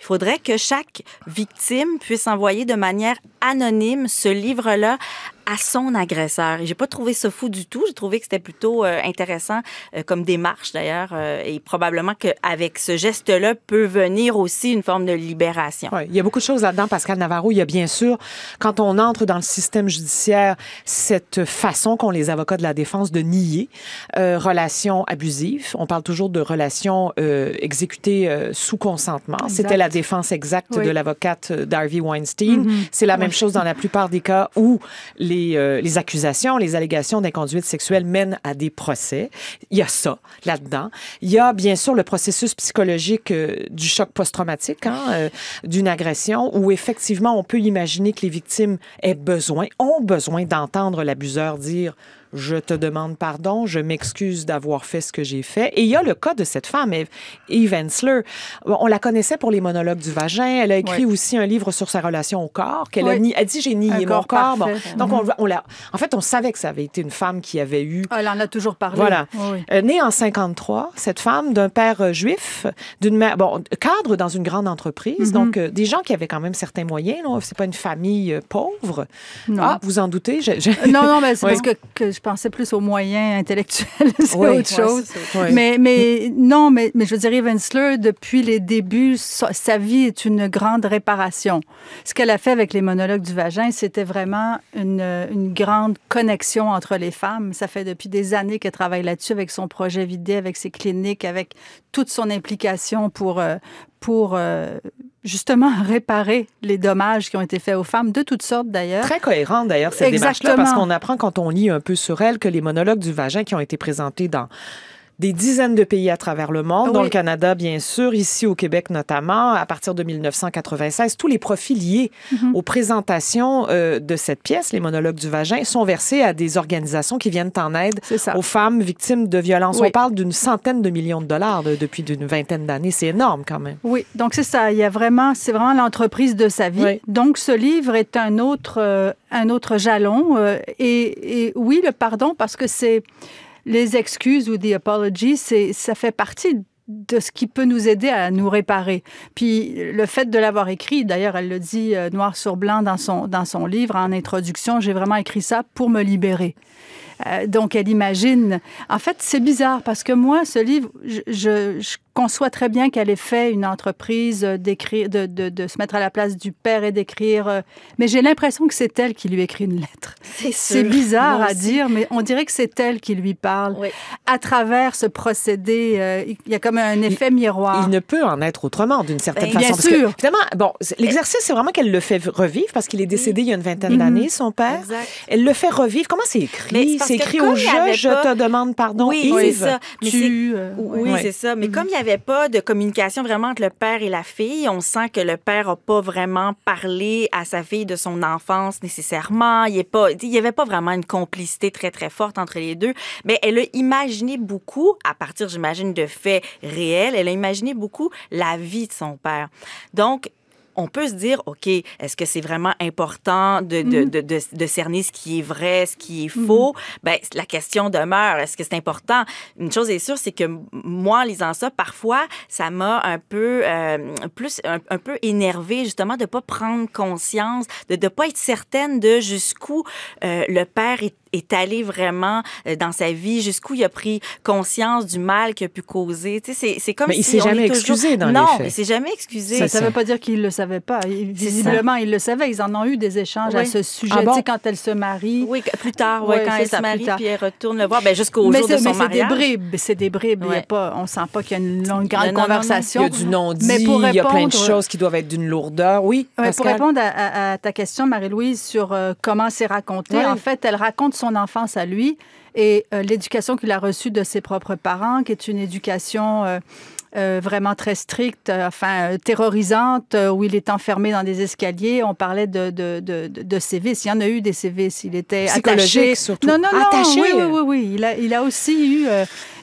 il faudrait que chaque victime puisse envoyer de manière anonyme ce livre-là à son agresseur. Et j'ai pas trouvé ça fou du tout. J'ai trouvé que c'était plutôt euh, intéressant euh, comme démarche d'ailleurs. euh, et probablement qu'avec ce geste-là peut venir aussi une forme de libération. Ouais, il y a beaucoup de choses là-dedans, Pascal Navarro. Il y a bien sûr, quand on entre dans le système judiciaire, cette façon qu'ont les avocats de la défense de nier euh, relations abusives. On parle toujours de relations euh, exécutées euh, sous consentement. C'était la défense exacte Oui. de l'avocate euh, d'Harvey Weinstein. Mhm. C'est la même chose dans la plupart des cas où les, euh, les accusations, les allégations d'inconduite sexuelle mènent à des procès. Il y a ça là-dedans. Il y a bien sûr le processus psychologique euh, du choc post-traumatique, hein, euh, d'une agression, où effectivement on peut imaginer que les victimes aient besoin, ont besoin d'entendre l'abuseur dire je te demande pardon, je m'excuse d'avoir fait ce que j'ai fait. Et il y a le cas de cette femme, Eve Ensler. On la connaissait pour les monologues du vagin. Elle a écrit Oui. aussi un livre sur sa relation au corps. Qu'elle a ni- elle dit j'ai nié Un mon corps corps. Bon. parfait. Donc Mhm. on, on l'a. En fait, on savait que ça avait été une femme qui avait eu Ah, elle en a toujours parlé. voilà. Oui. Euh, née en 53, cette femme d'un père euh, juif, d'une mère, bon, cadre dans une grande entreprise, Mhm. donc euh, des gens qui avaient quand même certains moyens. C'est pas une famille pauvre. Non. Ah, vous en doutez je- je- Non, non, mais c'est parce que, que je pensais plus aux moyens intellectuels, c'est Oui. autre chose. Oui. Mais, mais non, mais, mais je veux dire, Eve Ensler, depuis les débuts, sa, sa vie est une grande réparation. Ce qu'elle a fait avec les monologues du vagin, c'était vraiment une, une grande connexion entre les femmes. Ça fait depuis des années qu'elle travaille là-dessus avec son projet Vidé, avec ses cliniques, avec toute son implication pour, euh, pour euh, justement réparer les dommages qui ont été faits aux femmes, de toutes sortes d'ailleurs. Très cohérente d'ailleurs cette démarche-là, parce qu'on apprend quand on lit un peu sur elle que les monologues du vagin qui ont été présentés dans des dizaines de pays à travers le monde, Oui. dont le Canada, bien sûr, ici au Québec notamment, à partir de 1996. Tous les profits liés Mhm. aux présentations euh, de cette pièce, les monologues du vagin, sont versés à des organisations qui viennent en aide aux femmes victimes de violences. Oui. On parle d'une centaine de millions de dollars de- depuis une vingtaine d'années. C'est énorme quand même. Oui, donc c'est ça. Il y a vraiment, c'est vraiment l'entreprise de sa vie. Oui. Donc ce livre est un autre, euh, un autre jalon. euh, et, et oui, le pardon, parce que c'est les excuses ou the apology, c'est, ça fait partie de ce qui peut nous aider à nous réparer. Puis le fait de l'avoir écrit, d'ailleurs, elle le dit euh, noir sur blanc dans son, dans son livre en introduction, j'ai vraiment écrit ça pour me libérer. Euh, donc, elle imagine. En fait, c'est bizarre parce que moi, ce livre, je, je conçois très bien qu'elle ait fait une entreprise euh, d'écrire, de, de, de se mettre à la place du père et d'écrire. euh, mais j'ai l'impression que c'est elle qui lui écrit une lettre. C'est bizarre à dire, mais on dirait que c'est elle qui lui parle. Oui. À travers ce procédé, euh, il y a comme un effet miroir. Il ne peut en être autrement, d'une certaine Ben, façon. bien parce sûr. évidemment, bon, l'exercice, c'est vraiment qu'elle le fait revivre parce qu'il est décédé il y a une vingtaine Mhm. d'années, son père. Exact. Elle le fait revivre. Comment c'est écrit? c'est écrit au y jeu, je pas- te demande pardon, Oui, Yves. c'est ça. Mais Tu, Oui, Ouais. c'est ça. Mais Mhm. comme il n'y avait pas de communication vraiment entre le père et la fille, on sent que le père n'a pas vraiment parlé à sa fille de son enfance nécessairement. Il n'y avait pas vraiment une complicité très, très forte entre les deux. Mais elle a imaginé beaucoup, à partir, j'imagine, de faits réels, elle a imaginé beaucoup la vie de son père. Donc, on peut se dire, OK, est-ce que c'est vraiment important de, de, de, de, de cerner ce qui est vrai, ce qui est faux? Ben, la question demeure, est-ce que c'est important? Une chose est sûre, c'est que moi, en lisant ça, parfois, ça m'a un peu, euh, plus, un, un peu énervé justement, de pas prendre conscience, de ne pas être certaine de jusqu'où euh, le père est est allé vraiment euh, dans sa vie, jusqu'où il a pris conscience du mal qu'il a pu causer. Tu sais, c'est, c'est comme Mais il si s'est on jamais toujours- excusé dans les non, faits. il s'est jamais excusé. Ça ne ça. veut pas dire qu'ils ne le savaient pas. Il- Visiblement, ils le savaient. Ils en ont eu des échanges à Oui. ce sujet. Ah bon? Tu sais, quand elle se marie. Oui, plus tard, ouais, Ouais, quand elle ça, se marie, puis elle retourne le voir, ben, jusqu'au mais jour de c'est, son mais c'est des mariage. bribes. C'est des bribes. Il y a Ouais. pas, on ne sent pas qu'il y a une longue, grande Non, non, non, non. conversation. Il y a du non-dit, Mais pour il y a plein de répondre- choses qui doivent être d'une lourdeur. Oui, Ouais, pour répondre à, à- à ta question, Marie-Louise, sur euh, comment c'est raconté, Ouais. en fait, elle raconte son enfance à lui et euh, l'éducation qu'il a reçue de ses propres parents, qui est une éducation euh, euh, vraiment très stricte, euh, enfin euh, terrorisante, où il est enfermé dans des escaliers. On parlait de, de, de, sévices. Il y en a eu des sévices. Il était attaché. surtout. Non, non, non. Attaché. Oui, oui, oui, oui. Il a, il a aussi eu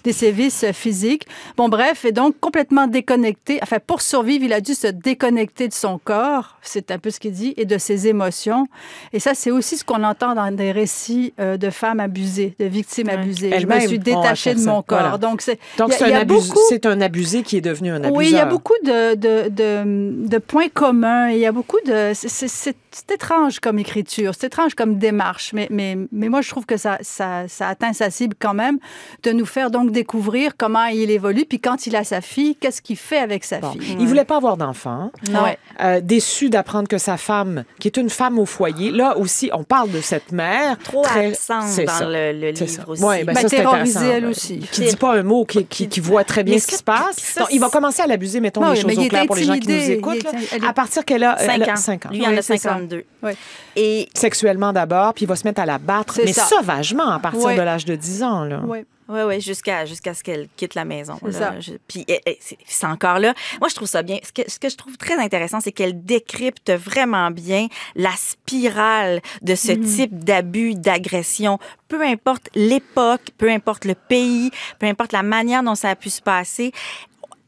des sévices physiques. Bon, bref, et donc complètement déconnecté. Enfin, pour survivre, il a dû se déconnecter de son corps, c'est un peu ce qu'il dit, et de ses émotions. Et ça, c'est aussi ce qu'on entend dans des récits de femmes abusées, de victimes Ouais. abusées. Je me suis détachée de mon ça. corps. Voilà. Donc, c'est Donc, c'est un, abus- beaucoup- c'est un abusé qui est devenu un abuseur. oui, il y a beaucoup de, de, de, de points communs. Il y a beaucoup de. c'est- c'est étrange comme écriture, c'est étrange comme démarche, mais, mais, mais moi, je trouve que ça, ça, ça atteint sa cible quand même, de nous faire donc découvrir comment il évolue, puis quand il a sa fille, qu'est-ce qu'il fait avec sa Bon. fille? Il voulait pas avoir d'enfant. Non. Ouais. Euh, déçu d'apprendre que sa femme, qui est une femme au foyer, là aussi, on parle de cette mère. Trop très- absente dans ça. le, le C'est livre ça. aussi. Ouais, ben Ben, terrorisée, elle aussi. Qui dit pas un mot, qui, qui, qui voit très bien Mais ce qui se passe. ça, Donc, il va commencer à l'abuser, mettons, Non, les oui, mais choses il au clair pour les gens qui nous écoutent. est- À partir qu'elle a Cinq elle a ans. cinq ans. Lui, il en a c'est ça. 52. Ouais. Et Sexuellement d'abord, puis il va se mettre à la battre, mais ça. sauvagement à partir Ouais. de l'âge de 10 ans. Là. Ouais. Oui, oui, jusqu'à jusqu'à ce qu'elle quitte la maison. C'est là. ça. Je- puis eh, eh, c'est encore là. Moi, je trouve ça bien. Ce que, ce que je trouve très intéressant, c'est qu'elle décrypte vraiment bien la spirale de ce Mhm. type d'abus, d'agression. Peu importe l'époque, peu importe le pays, peu importe la manière dont ça a pu se passer.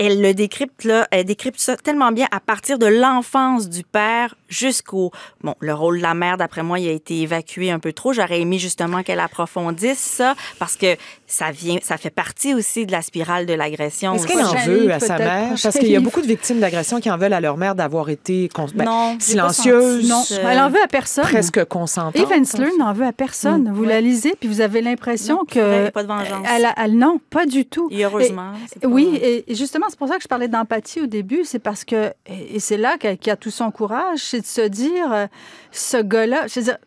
Elle le décrypte là, elle décrypte ça tellement bien à partir de l'enfance du père jusqu'au bon le rôle de la mère d'après moi il a été évacué un peu trop. J'aurais aimé justement qu'elle approfondisse ça parce que ça vient ça fait partie aussi de la spirale de l'agression. Est-ce qu'elle en veut à sa mère? Parce qu'il y a beaucoup de victimes d'agression qui en veulent à leur mère d'avoir été cons- ben, Non, silencieuse. Non, Euh, elle en veut à personne. presque consentante. Ensler n'en veut à personne. Vous la lisez, puis vous avez l'impression vrai, il y que. a pas de vengeance. Elle, a- elle- non, pas du tout. Et heureusement. pas- Oui, et justement, c'est pour ça que je parlais d'empathie au début. C'est parce que, et c'est là qu'il y a tout son courage, c'est de se dire, euh, ce gars-là, je veux dire,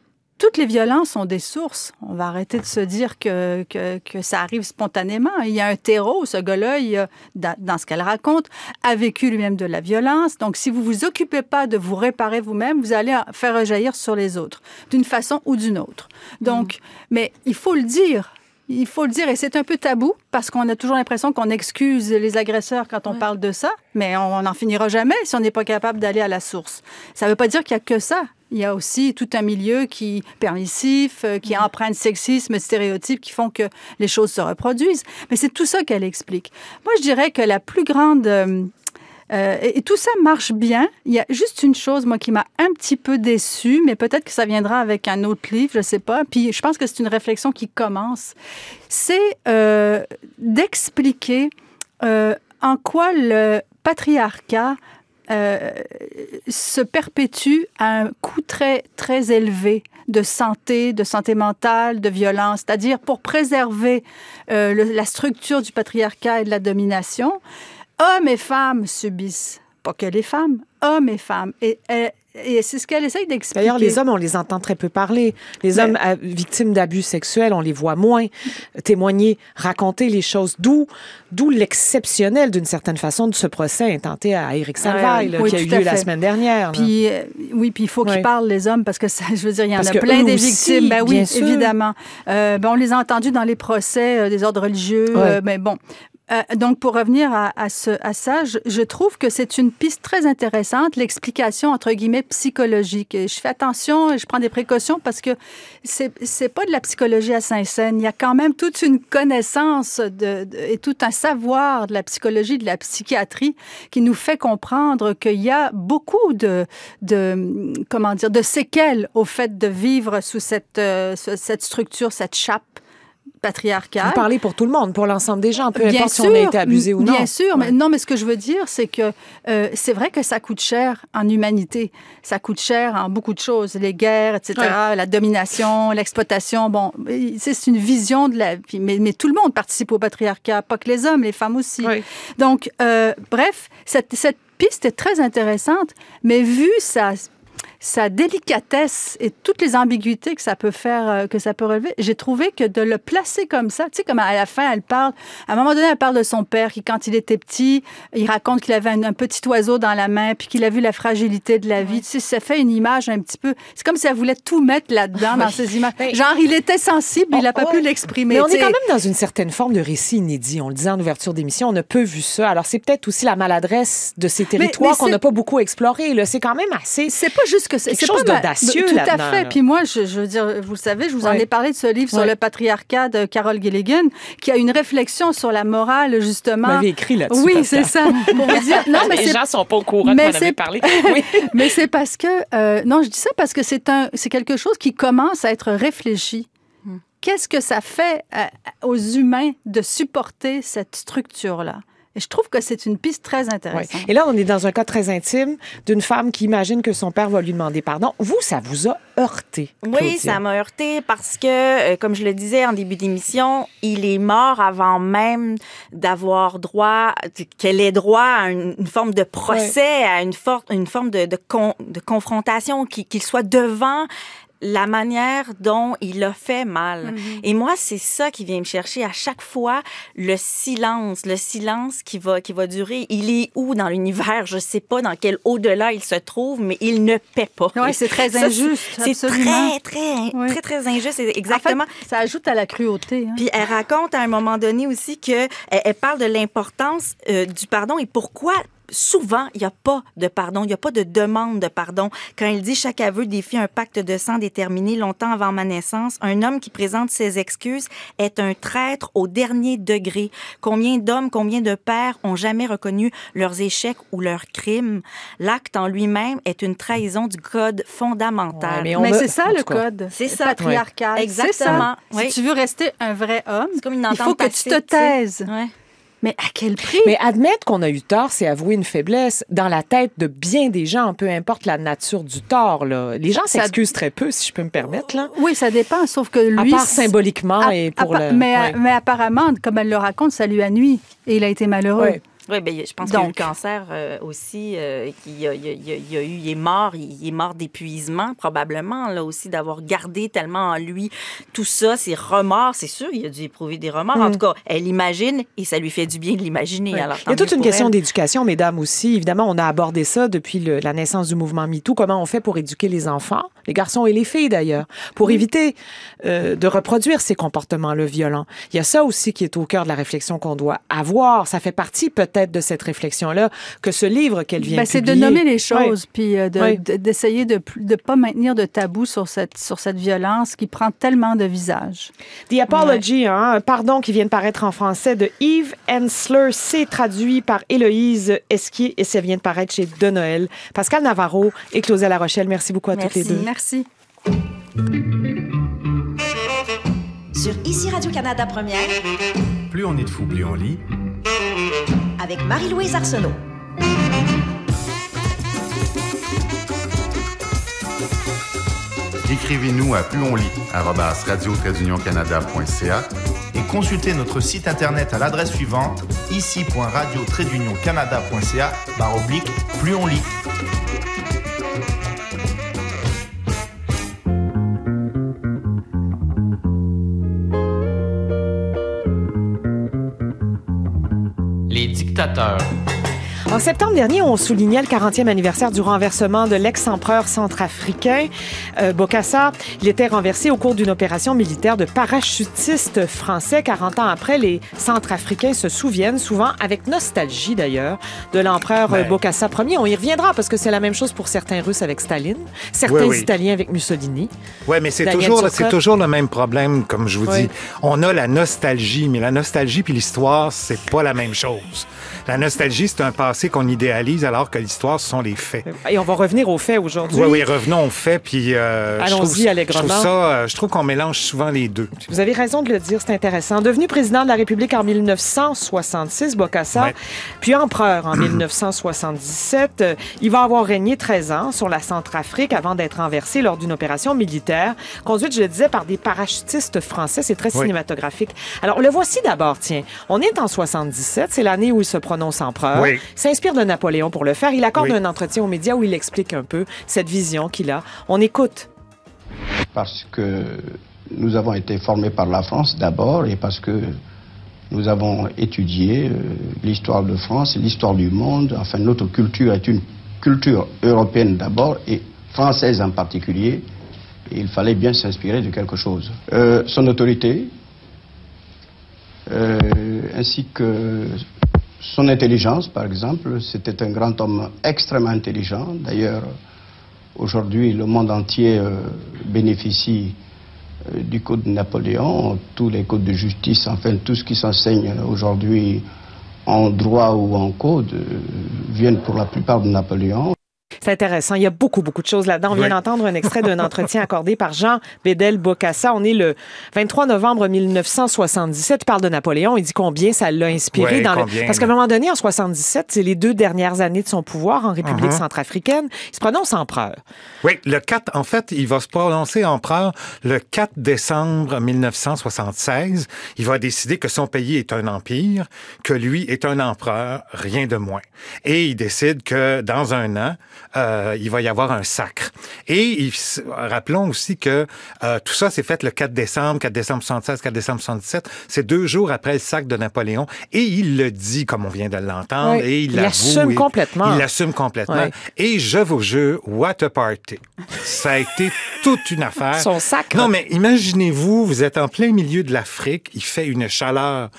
toutes les violences ont des sources. On va arrêter de se dire que, que, que ça arrive spontanément. Il y a un terreau. Ce gars-là, il dans, ce qu'elle raconte, a vécu lui-même de la violence. Donc, si vous vous occupez pas de vous réparer vous-même, vous allez faire rejaillir sur les autres, d'une façon ou d'une autre. Donc, mais il faut le dire. Il faut le dire, et c'est un peu tabou parce qu'on a toujours l'impression qu'on excuse les agresseurs quand on parle de ça, mais on n'en finira jamais si on n'est pas capable d'aller à la source. Ça ne veut pas dire qu'il n'y a que ça. Il y a aussi tout un milieu qui permissif, euh, qui de sexisme, stéréotypes qui font que les choses se reproduisent. Mais c'est tout ça qu'elle explique. Moi, je dirais que la plus grande euh, et, tout ça marche bien. Il y a juste une chose, moi, qui m'a un petit peu déçue, mais peut-être que ça viendra avec un autre livre, je sais pas. Puis je pense que c'est une réflexion qui commence. C'est euh, d'expliquer euh, en quoi le patriarcat se perpétue à un coût très, très élevé de santé, de santé mentale, de violence. C'est-à-dire, pour préserver la structure du patriarcat et de la domination, hommes et femmes subissent, pas que les femmes, hommes et femmes. Et, et- et c'est ce qu'elle essaye d'expliquer. D'ailleurs, les hommes, on les entend très peu parler. Les Mais- hommes euh, victimes d'abus sexuels, on les voit moins témoigner, raconter les choses. D'où, d'où l'exceptionnel, d'une certaine façon, de ce procès intenté à Éric Salvaille, ouais. là, Oui, qui a eu lieu la semaine dernière. Puis, euh, oui, puis il faut qu'ils Oui. parlent, les hommes, parce que ça, je veux dire, il y en Parce a plein des aussi, victimes. Ben oui, bien sûr. évidemment. Euh, ben, on les a entendus dans les procès euh, des ordres religieux. Ouais. mais bon, euh, donc, pour revenir à, ce, à ça, je, je trouve que c'est une piste très intéressante, l'explication entre guillemets psychologique. Et je fais attention, je prends des précautions parce que c'est c'est pas de la psychologie à Saint-Saëns. Il y a quand même toute une connaissance de, de- et tout un savoir de la psychologie, de la psychiatrie qui nous fait comprendre qu'il y a beaucoup de, de comment dire de séquelles au fait de vivre sous cette euh, ce- cette structure, cette chape patriarcale. Vous parlez pour tout le monde, pour l'ensemble des gens, peu Bien importe sûr, si on a été abusé ou non. Bien sûr, mais non, mais ce que je veux dire, c'est que euh, c'est vrai que ça coûte cher en humanité. Ça coûte cher en beaucoup de choses, les guerres, etc., la domination, l'exploitation. Bon, c'est une vision de la vie, mais, mais tout le monde participe au patriarcat, pas que les hommes, les femmes aussi. Donc, euh, bref, cette, cette piste est très intéressante, mais vu sa, sa délicatesse et toutes les ambiguïtés que ça peut faire, euh, que ça peut relever, j'ai trouvé que de le placer comme ça, tu sais, comme à la fin, elle parle, à un moment donné, elle parle de son père qui, quand il était petit, il raconte qu'il avait un, un petit oiseau dans la main, puis qu'il a vu la fragilité de la vie. Tu sais, ça fait une image un petit peu. C'est comme si elle voulait tout mettre là-dedans, dans ces images. Genre, il était sensible, il n'a pas Oh, pu l'exprimer. Mais on est quand même dans une certaine forme de récit inédit. On le disait en ouverture d'émission, on a peu vu ça. Alors, c'est peut-être aussi la maladresse de ces territoires qu'on n'a pas beaucoup exploré. là. C'est quand même assez... C'est pas juste que c'est Quelque chose d'audacieux Tout à fait. là. Puis moi, je, je veux dire, vous le savez, je vous en ai parlé de ce livre sur le patriarcat de Carol Gilligan, qui a une réflexion sur la morale, Vous justement. m'avez écrit là-dessus. Oui, c'est ça. Pour vous dire, non, mais Les c'est gens sont pas au courant mais avait c'est- parlé. Oui. mais c'est parce que euh, non, je dis ça parce que c'est un, c'est quelque chose qui commence à être réfléchi. Hmm. Qu'est-ce que ça fait euh, aux humains de supporter cette structure-là? Et je trouve que c'est une piste très intéressante. Et là, on est dans un cas très intime d'une femme qui imagine que son père va lui demander pardon. Vous, ça vous a heurté. Oui, ça m'a heurté parce que, euh, comme je le disais en début d'émission, il est mort avant même d'avoir droit, qu'elle ait droit à une, une forme de procès, à une, for- une forme de, de, con- de confrontation, qu'il soit devant la manière dont il a fait mal. Et moi, c'est ça qui vient me chercher à chaque fois, le silence, le silence qui va, qui va durer. Il est où dans l'univers? Je sais pas dans quel au-delà il se trouve, mais il ne paie pas. Ouais, c'est très Ça, injuste, C'est très, très, Oui. très, très injuste. En Exactement. fait, ça ajoute à la cruauté. hein. Puis elle raconte à un moment donné aussi que elle, elle parle de l'importance euh, du pardon et pourquoi souvent il n'y a pas de pardon, il n'y a pas de demande de pardon. Quand il dit chaque aveu défie un pacte de sang déterminé longtemps avant ma naissance, un homme qui présente ses excuses est un traître au dernier degré. Combien d'hommes, combien de pères ont jamais reconnu leurs échecs ou leurs crimes? L'acte en lui-même est une trahison du code fondamental. Ouais, mais on Mais me- c'est ça le code. C'est ça. patriarcal. Ouais. C'est ça. Exactement. Si tu veux rester un vrai homme, comme une il faut que tu te taises. Ouais. Mais à quel prix? Mais admettre qu'on a eu tort, c'est avouer une faiblesse dans la tête de bien des gens, peu importe la nature du tort. Là. Les gens Ça- s'excusent très peu, si je peux me permettre. Là. Oui, ça dépend, sauf que lui... à part symboliquement à- et pour à- le... mais, ouais. mais apparemment, comme elle le raconte, ça lui a nuit et il a été malheureux. Ouais. Oui, ben, je pense qu'il y a eu le Donc. cancer euh, aussi. euh, a, il, a, il a- il a eu, il est mort, il, est mort d'épuisement probablement là aussi d'avoir gardé tellement en lui tout ça, ses remords. C'est sûr, il a dû éprouver des remords. En tout cas, elle imagine et ça lui fait du bien de l'imaginer. Mm. Alors, Il y a toute une question elle. d'éducation, mesdames aussi. Évidemment, on a abordé ça depuis le- la naissance du mouvement MeToo. Comment on fait pour éduquer les enfants, les garçons et les filles d'ailleurs, pour éviter euh, de reproduire ces comportements-là violents? Il y a ça aussi qui est au cœur de la réflexion qu'on doit avoir. Ça fait partie peut-être de cette réflexion-là que ce livre qu'elle vient Ben, c'est de nommer les choses, puis euh, de- Ouais. de- d'essayer de ne pas maintenir de tabou sur cette, sur cette violence qui prend tellement de visages. The Apology, hein, un pardon qui vient de paraître en français de Yves Ensler. C'est traduit par Héloïse Esquier et ça vient de paraître chez De Noël. Pascal Navarro et Claudia La Rochelle, merci beaucoup à toutes les Merci. deux. Merci. Sur Ici Radio-Canada Première, Plus on est de fous, plus on lit. Avec Marie-Louise Arsenault. Écrivez-nous à plus on lit radio canadaca et consultez notre site internet à l'adresse suivante ici.radio canadaca barre oblique plus. Les dictateurs. En septembre dernier, on soulignait le 40e anniversaire du renversement de l'ex-empereur centrafricain euh, Bokassa. Il était renversé au cours d'une opération militaire de parachutistes français. 40 ans après, les Centrafricains se souviennent, souvent avec nostalgie d'ailleurs, de l'empereur euh, Ben. Bokassa Ier. On y reviendra parce que c'est la même chose pour certains Russes avec Staline, certains Oui, oui. Italiens avec Mussolini. Oui, mais c'est toujours, le même problème, comme je vous Oui. dis. On a la nostalgie, mais la nostalgie puis l'histoire, c'est pas la même chose. La nostalgie, c'est un passé qu'on idéalise, alors que l'histoire, ce sont les faits. Et on va revenir aux faits aujourd'hui. Oui, oui, revenons aux faits, puis euh, Allons-y trouve- Je allègrement. trouve ça, euh, je trouve qu'on mélange souvent les deux. Vous avez raison de le dire, c'est intéressant. Devenu président de la République en 1966, Bokassa, Ouais. puis empereur en 1977, euh, il va avoir régné 13 ans sur la Centrafrique avant d'être renversé lors d'une opération militaire conduite, je le disais, par des parachutistes français. C'est très Oui. cinématographique. Alors, le voici d'abord, tiens. On est en 77, c'est l'année où il se prononce empereur. Oui. S'inspire de Napoléon pour le faire. Il accorde Oui. un entretien aux médias où il explique un peu cette vision qu'il a. On écoute. parce que nous avons été formés par la France d'abord et parce que nous avons étudié euh, l'histoire de France, l'histoire du monde. Enfin, notre culture est une culture européenne d'abord et française en particulier. Et il fallait bien s'inspirer de quelque chose. Euh, son autorité, euh, ainsi que son intelligence, par exemple, c'était un grand homme extrêmement intelligent. D'ailleurs, Aujourd'hui, le monde entier euh, bénéficie euh, du Code de Napoléon, tous les codes de justice, enfin tout ce qui s'enseigne aujourd'hui en droit ou en code euh, viennent pour la plupart de Napoléon. C'est intéressant. Il y a beaucoup, beaucoup de choses là-dedans. On vient Oui. d'entendre un extrait d'un entretien accordé par Jean Bédel Bocassa. On est le 23 novembre 1977. Il parle de Napoléon. Il dit combien ça l'a inspiré. Dans le... Parce qu'à un moment donné, en 77, c'est les deux dernières années de son pouvoir en République Uh-huh. centrafricaine. Il se prononce empereur. Oui, le 4, en fait, il va se prononcer empereur le 4 décembre 1976. Il va décider que son pays est un empire, que lui est un empereur, rien de moins. Et il décide que dans un an, euh, il va y avoir un sacre. Et il rappelons aussi que euh, tout ça s'est fait le 4 décembre, 4 décembre 76, 4 décembre 77. C'est deux jours après le sacre de Napoléon. Et il le dit, comme on vient de l'entendre, Oui, et il il l'avoue. assume et- complètement. Il l'assume complètement. Et je vous jure, what a party. Ça a été toute une affaire. Son sacre. Non, mais imaginez-vous, vous êtes en plein milieu de l'Afrique, il fait une chaleur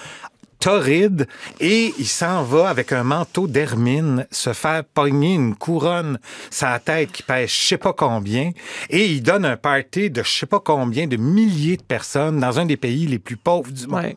torride et il s'en va avec un manteau d'hermine se faire pogner une couronne sa tête qui pèse je sais pas combien et il donne un party de je sais pas combien de milliers de personnes dans un des pays les plus pauvres du monde.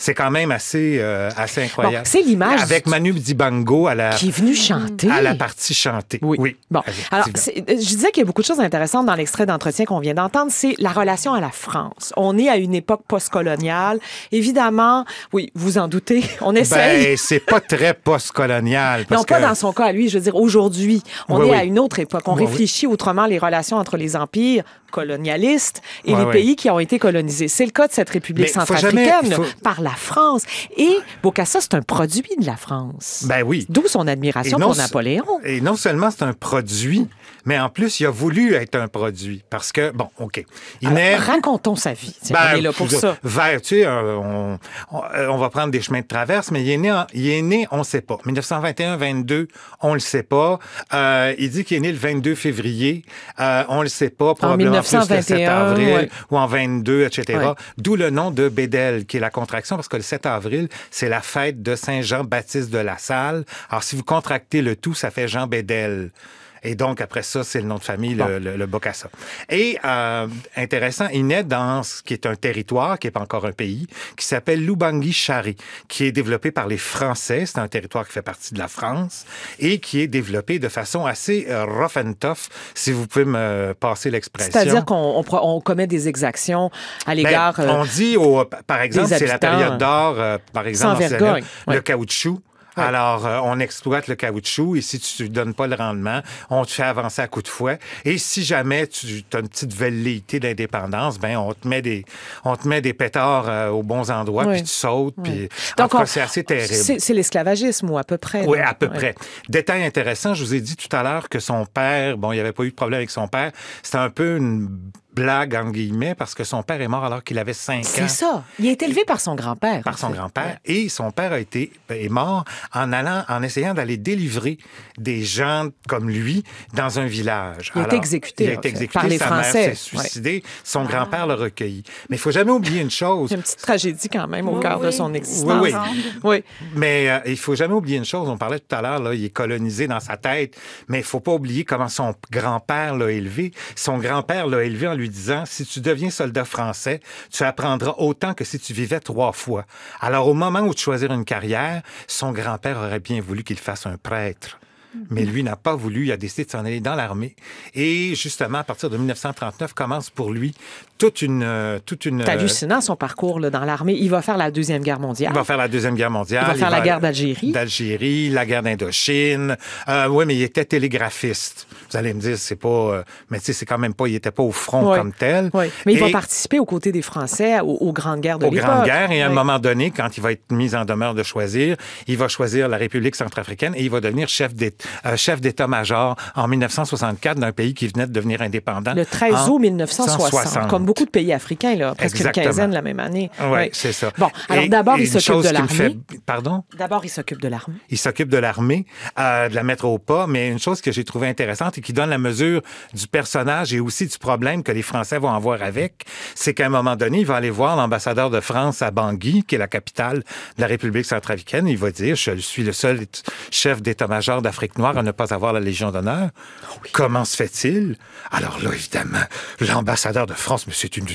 C'est quand même assez, euh, assez incroyable. Bon, c'est l'image Avec Manu Dibango à la, Qui est venu chanter. à la partie chantée. Oui. oui Bon, alors, c'est- je disais qu'il y a beaucoup de choses intéressantes dans l'extrait d'entretien qu'on vient d'entendre. C'est la relation à la France. On est à une époque postcoloniale. Évidemment, oui, vous en doutez, on essaye. Ben, c'est pas très postcolonial. non, pas que- dans son cas à lui. Je veux dire, aujourd'hui, on Oui, est oui. à une autre époque. On réfléchit autrement les relations entre les empires colonialistes et Ouais, les ouais. pays qui ont été colonisés. C'est le cas de cette République centrafricaine faut- par la France. Et Bokassa, c'est un produit de la France. Ben oui. D'où son admiration pour Napoléon. Et non seulement c'est un produit, mais en plus, il a voulu être un produit. Parce que, bon, OK. Il Alors, naît. racontons sa vie. Tiens, Ben, on est là pour ça. Vers, tu sais, euh, on, on, on va prendre des chemins de traverse, mais il est né, en- il est né on ne sait pas. 1921-22, on le sait pas. Euh, il dit qu'il est né le 22 février, euh, on le sait pas, probablement plus le 7 1921, avril ouais. ou en 22, etc. Ouais. D'où le nom de Bédel, qui est la contraction, parce que le 7 avril, c'est la fête de Saint-Jean-Baptiste de la Salle. Alors, si vous contractez le tout, ça fait Jean Bédel. Et donc, après ça, c'est le nom de famille, le, le, le Bokassa. Et euh, intéressant, il naît dans ce qui est un territoire, qui n'est pas encore un pays, qui s'appelle Lubangui Chari, qui est développé par les Français. C'est un territoire qui fait partie de la France et qui est développé de façon assez euh, rough and tough, si vous pouvez me passer l'expression. C'est-à-dire qu'on on on commet des exactions à l'égard. Ben, on dit, au, par exemple, c'est la période d'or, euh, par exemple, en ouais. le caoutchouc. Alors, euh, on exploite le caoutchouc et si tu ne donnes pas le rendement, on te fait avancer à coups de fouet. Et si jamais tu as une petite velléité d'indépendance, ben on te met des on te met des pétards euh, aux bons endroits Oui. puis tu sautes Oui. puis Donc, c'est assez terrible. C'est l'esclavagisme, ou à peu près. Oui, à peu Ouais. près. Détail intéressant, je vous ai dit tout à l'heure que son père, bon, il n'y avait pas eu de problème avec son père. C'était un peu une blague, en guillemets, parce que son père est mort alors qu'il avait 5 ans. C'est ça. Il est élevé par son grand-père. Par son grand-père. Et son père a été, est mort en allant, en essayant d'aller délivrer des gens comme lui dans un village. Il a été exécuté, Il a été exécuté. par les Sa Français. mère s'est suicidée. Son grand-père l'a recueilli. Mais il faut jamais oublier une chose. Il y a une petite tragédie quand même au Oui, cœur de son existence. Oui, Oui. Mais euh, il faut jamais oublier une chose. On parlait tout à l'heure, là, il est colonisé dans sa tête. Mais il faut pas oublier comment son grand-père l'a élevé. Son grand-père l'a élevé en lui disant, si tu deviens soldat français, tu apprendras autant que si tu vivais trois fois. Alors, au moment où tu choisir une carrière, son grand-père aurait bien voulu qu'il fasse un prêtre. Mais lui n'a pas voulu, il a décidé de s'en aller dans l'armée. Et justement, à partir de 1939, commence pour lui toute une... euh, toute une C'est euh, hallucinant son parcours là, dans l'armée. Il va faire la Deuxième Guerre mondiale. il va faire la Deuxième Guerre mondiale. Il va faire la guerre d'Algérie. D'Algérie, la guerre d'Indochine. Euh, oui, mais il était télégraphiste. Vous allez me dire, c'est pas... mais tu sais, c'est quand même pas... Il était pas au front Oui. comme tel. Oui. Mais il va participer aux côtés des Français aux, aux grandes guerres de aux l'époque. grandes guerres. Et à un moment donné, quand il va être mis en demeure de choisir, il va choisir la République centrafricaine et il va devenir chef d'é- chef d'état-major en 1964 d'un pays qui venait de devenir indépendant. Le 13 en août 1960, 160. comme beaucoup de pays africains, là, presque Exactement. une quinzaine la même année. Oui, c'est ça. Bon, alors d'abord, il s'occupe de l'armée. fait- Pardon? D'abord, il s'occupe de l'armée. Il s'occupe de l'armée, euh, de la mettre au pas, mais une chose que j'ai trouvée intéressante et qui donne la mesure du personnage et aussi du problème que les Français vont avoir avec, c'est qu'à un moment donné, il va aller voir l'ambassadeur de France à Bangui, qui est la capitale de la République centrafricaine. Il va dire, je suis le seul chef d'état-major d'Afrique noire à ne pas avoir la Légion d'honneur. Comment se fait-il? Alors là, évidemment, l'ambassadeur de France, c'est une,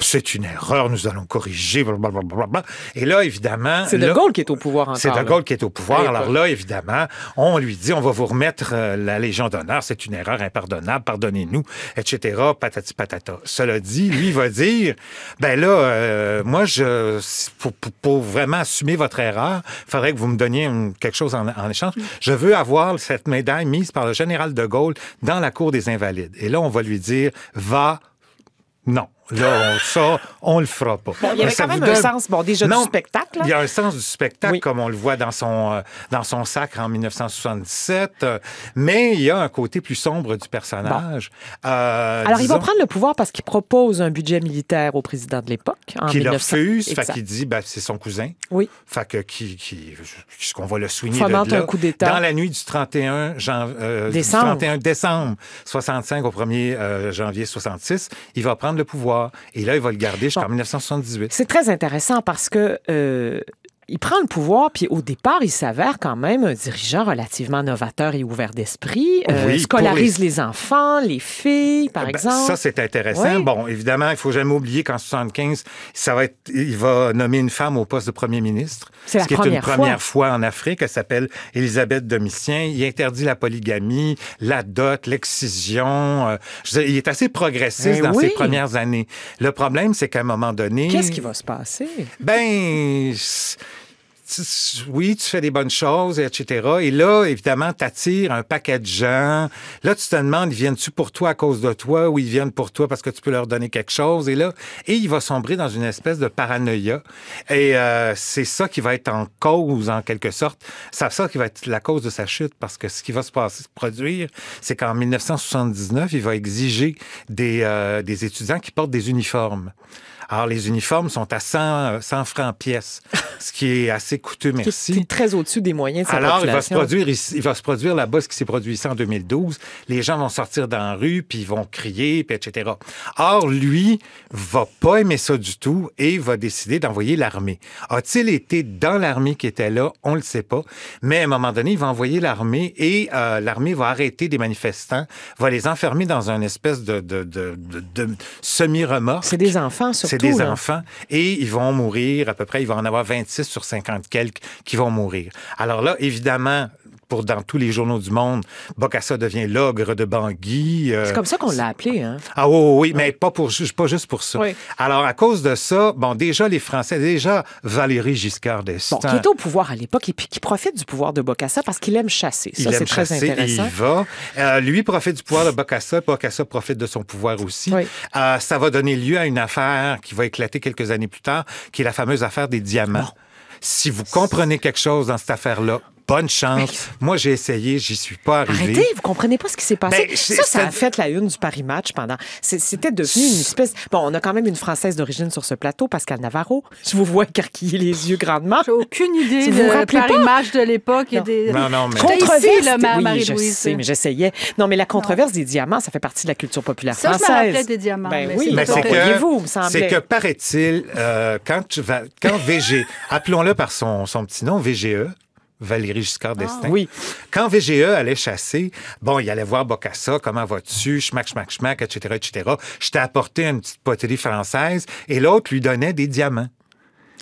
c'est une erreur, nous allons corriger, blablabla. Et là, évidemment... C'est De Gaulle qui est au pouvoir c'est De là. Gaulle qui est au pouvoir. Alors là, évidemment, on lui dit, on va vous remettre euh, la Légion d'honneur, c'est une erreur impardonnable, pardonnez-nous, etc., patati patata. Cela dit, lui, va dire, ben là, euh, moi, je, pour, pour- pour vraiment assumer votre erreur, il faudrait que vous me donniez une- quelque chose en, en échange. Je veux avoir cette médaille mise par le général de Gaulle dans la cour des Invalides. Et là, on va lui dire, va, non. Là, on, ça, on le fera pas. Bon, il y avait ça quand même vous un donne- sens, bon, déjà du spectacle, là. Il y a un sens du spectacle, Oui. comme on le voit dans son, euh, dans son sacre en 1977, euh, mais il y a un côté plus sombre du personnage. Euh, Alors, il va prendre le pouvoir parce qu'il propose un budget militaire au président de l'époque. Qui le 1900. refuse, fait qu'il dit, ben, c'est son cousin. Oui. Fait que qui, qui, ce qu'on va le souligner de là. un coup d'État. Dans la nuit du 31, jan- euh, du Décembre. 31 décembre 65 au 1er euh, janvier 66, il va prendre le pouvoir. Et là, il va le garder jusqu'en 1978. C'est très intéressant parce que euh, il prend le pouvoir, puis au départ, il s'avère quand même un dirigeant relativement novateur et ouvert d'esprit. Euh, Oui, scolarise les... enfants, les filles, par Ben, exemple. Ça, c'est intéressant. Oui. Bon, évidemment, il faut jamais oublier qu'en 75, ça va être, il va nommer une femme au poste de premier ministre. C'est la ce qui est une première fois. première fois en Afrique. Elle s'appelle Elisabeth Domitien. Il interdit la polygamie, la dot, l'excision. Euh, je il est assez progressiste Ben dans oui. ses premières années. Le problème, c'est qu'à un moment donné... Qu'est-ce qui va se passer? Ben, oui, tu fais des bonnes choses, etc. Et là, évidemment, t'attires un paquet de gens. Là, tu te demandes, ils viennent-tu pour toi à cause de toi ou ils viennent pour toi parce que tu peux leur donner quelque chose? Et là, et il va sombrer dans une espèce de paranoïa. Et euh, c'est ça qui va être en cause, en quelque sorte. C'est ça qui va être la cause de sa chute parce que ce qui va se produire, c'est qu'en 1979, il va exiger euh, des étudiants qui portent des uniformes. Alors, les uniformes sont à 100, euh, 100 francs pièce, ce qui est assez coûteux, merci. C'est très au-dessus des moyens de sa Alors, il va, se produire ici, il va se produire là-bas ce qui s'est produit ici en 2012. Les gens vont sortir dans la rue, puis ils vont crier, puis etc. Or, lui va pas aimer ça du tout et va décider d'envoyer l'armée. A-t-il été dans l'armée qui était là? On le sait pas. Mais à un moment donné, il va envoyer l'armée et euh, l'armée va arrêter des manifestants, va les enfermer dans une espèce de, de, de, de- de semi-remorque. C'est des enfants, surtout. Des là. enfants. Et ils vont mourir à peu près, il va en avoir 26 sur 50 quelques qui vont mourir. Alors là, évidemment, pour dans tous les journaux du monde, Bokassa devient l'ogre de Bangui. euh, C'est comme ça qu'on l'a appelé. Hein? ah oui, oui, oui, mais pas, pour, pas juste pour ça. Alors, à cause de ça, bon, déjà, les Français, déjà, Valéry Giscard Bon, d'Estaing... qui était au pouvoir à l'époque et puis qui profite du pouvoir de Bokassa parce qu'il aime chasser. Ça, il c'est aime très intéressant. il va. Euh, lui profite du pouvoir de Bokassa, Bokassa profite de son pouvoir aussi. Euh, ça va donner lieu à une affaire qui va éclater quelques années plus tard, qui est la fameuse affaire des diamants. Si vous comprenez quelque chose dans cette affaire-là, bonne chance. Moi, j'ai essayé, j'y suis pas arrivé. Arrêtez, vous comprenez pas ce qui s'est passé. Ben, c'est- ça, ça a fait la une du Paris Match pendant. C'était devenu une espèce. Bon, on a quand même une Française d'origine sur ce plateau, Pascal Navarro. Je vous vois écarquiller les yeux grandement. J'ai aucune idée Si vous vous de rappelez Paris pas? Match de l'époque. et des... Non, non, mais. Controverse. ici, là, ma- oui, Marie-Louise. je sais, mais j'essayais. Non, mais la controverse des diamants, ça fait partie de la culture populaire Ça, je me française. rappelais des diamants, Ben mais oui, c'est Mais c'est que, c'est que paraît-il, euh, quand, tu vas, quand VG, appelons-le par son, son petit nom, VGE, Valérie Giscard d'Estaing. Oui. Quand VGE allait chasser, bon, il allait voir Bocassa, comment vas-tu, schmack, schmack, schmack, etc., etc. Je t'ai apporté une petite poterie française et l'autre lui donnait des diamants.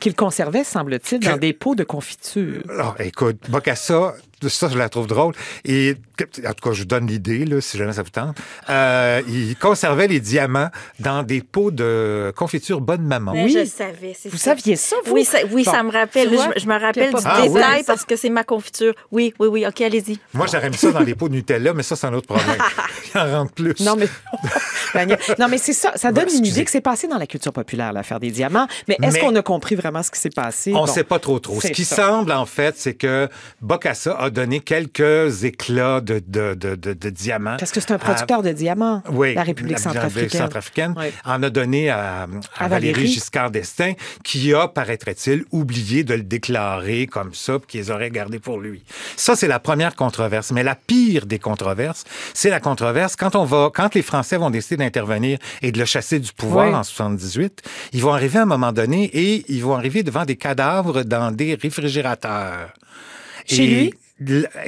Qu'il conservait, semble-t-il, dans Que- des pots de confiture. Ah, écoute, Bocassa, ça, je la trouve drôle. Et, en tout cas, je vous donne l'idée, là, si jamais ça vous tente. Euh, il conservait les diamants dans des pots de confiture Bonne Maman. Mais Oui. Je le savais. c'est Vous ça. saviez ça, vous? Oui, ça, oui Bon. ça me rappelle. Vois? Je, je me rappelle du Ah, oui. détail parce que c'est ma confiture. Oui, oui, oui. OK, allez-y. Moi, j'aurais mis ça dans les pots de Nutella, mais ça, c'est un autre problème. Il en rentre plus. Non, mais, non, mais c'est ça. Ça donne Ouais, une idée que c'est passé dans la culture populaire, l'affaire des diamants. Mais est-ce Mais- qu'on a compris vraiment ce qui s'est passé? On Bon. ne sait pas trop trop. Ce qui ça. semble, en fait, c'est que Bocassa a donné quelques éclats de, de, de, de, diamants. Parce que c'est un producteur de diamants, Oui, la République centrafricaine. centrafricaine Oui. en a donné à, à À Valérie. Valérie. Giscard d'Estaing, qui a, paraîtrait-il, oublié de le déclarer comme ça, puis qu'ils les aurait gardés pour lui. Ça, c'est la première controverse. Mais la pire des controverses, c'est la controverse quand on va, quand les Français vont décider d'intervenir et de le chasser du pouvoir Oui. en 78, ils vont arriver à un moment donné et ils vont arriver devant des cadavres dans des réfrigérateurs. Chez Et lui?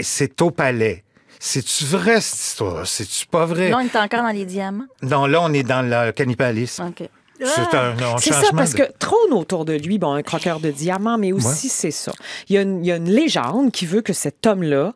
C'est au palais. C'est-tu vrai, cette histoire? C'est-tu pas vrai? Là, on est encore dans les diamants. Non, là, on est dans le cannibalisme. OK. C'est un, un Ah! C'est changement. ça, parce de- que trône autour de lui, bon, un croqueur de diamants, mais aussi c'est ça. Il y, a une, il y a une légende qui veut que cet homme-là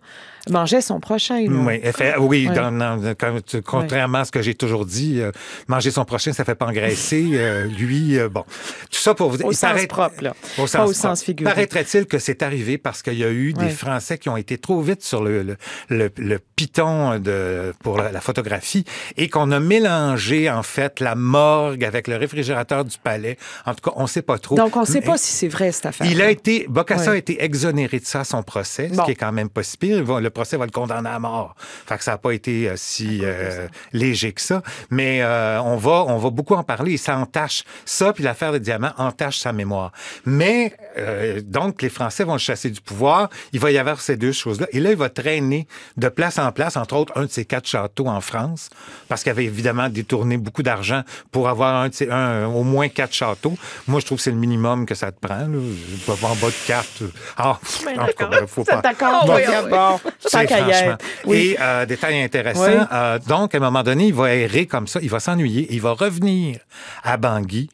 mangeait son prochain. là. Oui, effe- oui Ouais. dans- dans- quand tu- contrairement à ce que j'ai toujours dit, euh, manger son prochain, ça fait pas engraisser. euh, lui, euh, bon. Tout ça pour vous dire. Au sens paraît- propre, là. Au Pas sens au propre. sens figuré. Paraîtrait-il que c'est arrivé parce qu'il y a eu des. Français qui ont été trop vite sur le, le, le, le piton de, pour la, la photographie et qu'on a mélangé, en fait, la morgue avec le réfrigérateur du palais. En tout cas, on sait pas trop. Donc, on ne sait Mais- pas si c'est vrai, cette affaire. il a été, Bocassa a été exonéré de ça à son procès, ce qui est quand même pas si pire. Le procès va le condamner à mort. Fait que ça n'a pas été euh, si euh, léger que ça. Mais euh, on va, on va beaucoup en parler et ça entache ça, puis l'affaire des diamants entache sa mémoire. Mais euh, donc les Français vont le chasser du pouvoir. Il va y avoir ces deux choses-là. Et là, il va traîner de place en place, entre autres un de ses quatre châteaux en France, parce qu'il avait évidemment détourné beaucoup d'argent pour avoir un, de ses- un- au moins quatre châteaux. Moi, je trouve que c'est le minimum que ça te prend. Là. Pas en bas de quatre. Ah, en tout cas, ben, faut pas. D'accord, Bon, bon, c'est franchement. Oui. Et euh, détail intéressant, Oui. euh, donc à un moment donné, il va errer comme ça, il va s'ennuyer, il va revenir à Bangui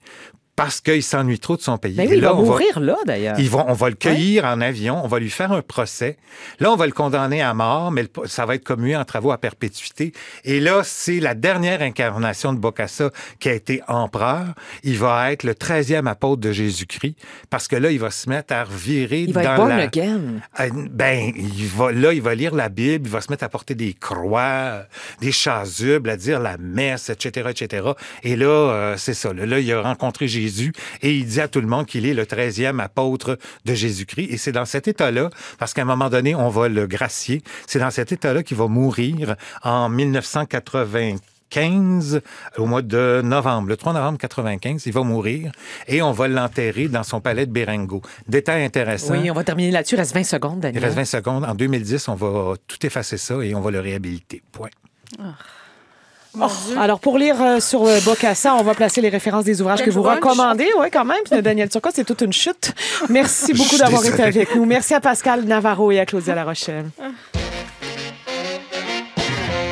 parce qu'il s'ennuie trop de son pays. Ben Et oui, il là, va on mourir là, d'ailleurs. ils vont, on va le cueillir en avion, on va lui faire un procès. Là, on va le condamner à mort, mais le- ça va être commué en travaux à perpétuité. Et là, c'est la dernière incarnation de Bokassa qui a été empereur. Il va être le 13e apôtre de Jésus-Christ, parce que là, il va se mettre à revirer Il va dans être born la... again. Euh, Ben, il va, là, il va lire la Bible, il va se mettre à porter des croix, euh, des chasubles, à dire la messe, etc., etc. Et là, euh, c'est ça. Là, là, il a rencontré Jésus et il dit à tout le monde qu'il est le 13e apôtre de Jésus-Christ. Et c'est dans cet état-là, parce qu'à un moment donné, on va le gracier, c'est dans cet état-là qu'il va mourir en 1995, au mois de novembre, le 3 novembre 95, il va mourir et on va l'enterrer dans son palais de Bérengo. Détail intéressant. Oui, on va terminer là-dessus. Il reste 20 secondes, Il Daniel. reste 20 secondes. En 2010, on va tout effacer ça et on va le réhabiliter. Point. Oh, alors, pour lire euh, sur euh, Bocassa, on va placer les références des ouvrages Quel que vous recommandez. Oui, quand même. Puis, Daniel Turcot, c'est toute une chute. Merci beaucoup d'avoir été avec nous. Merci à Pascal Navarro et à Claudia La Rochelle.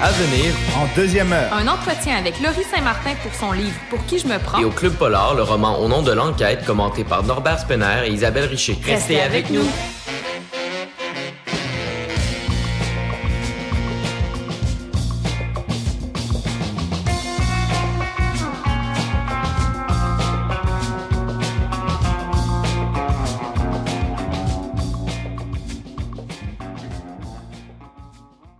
À venir, En deuxième heure, Un entretien avec Laurie Saint-Martin pour son livre Pour qui je me prends. et au Club Polar, le roman Au nom de l'enquête, commenté par Norbert Spener et Isabelle Richer. Restez avec nous.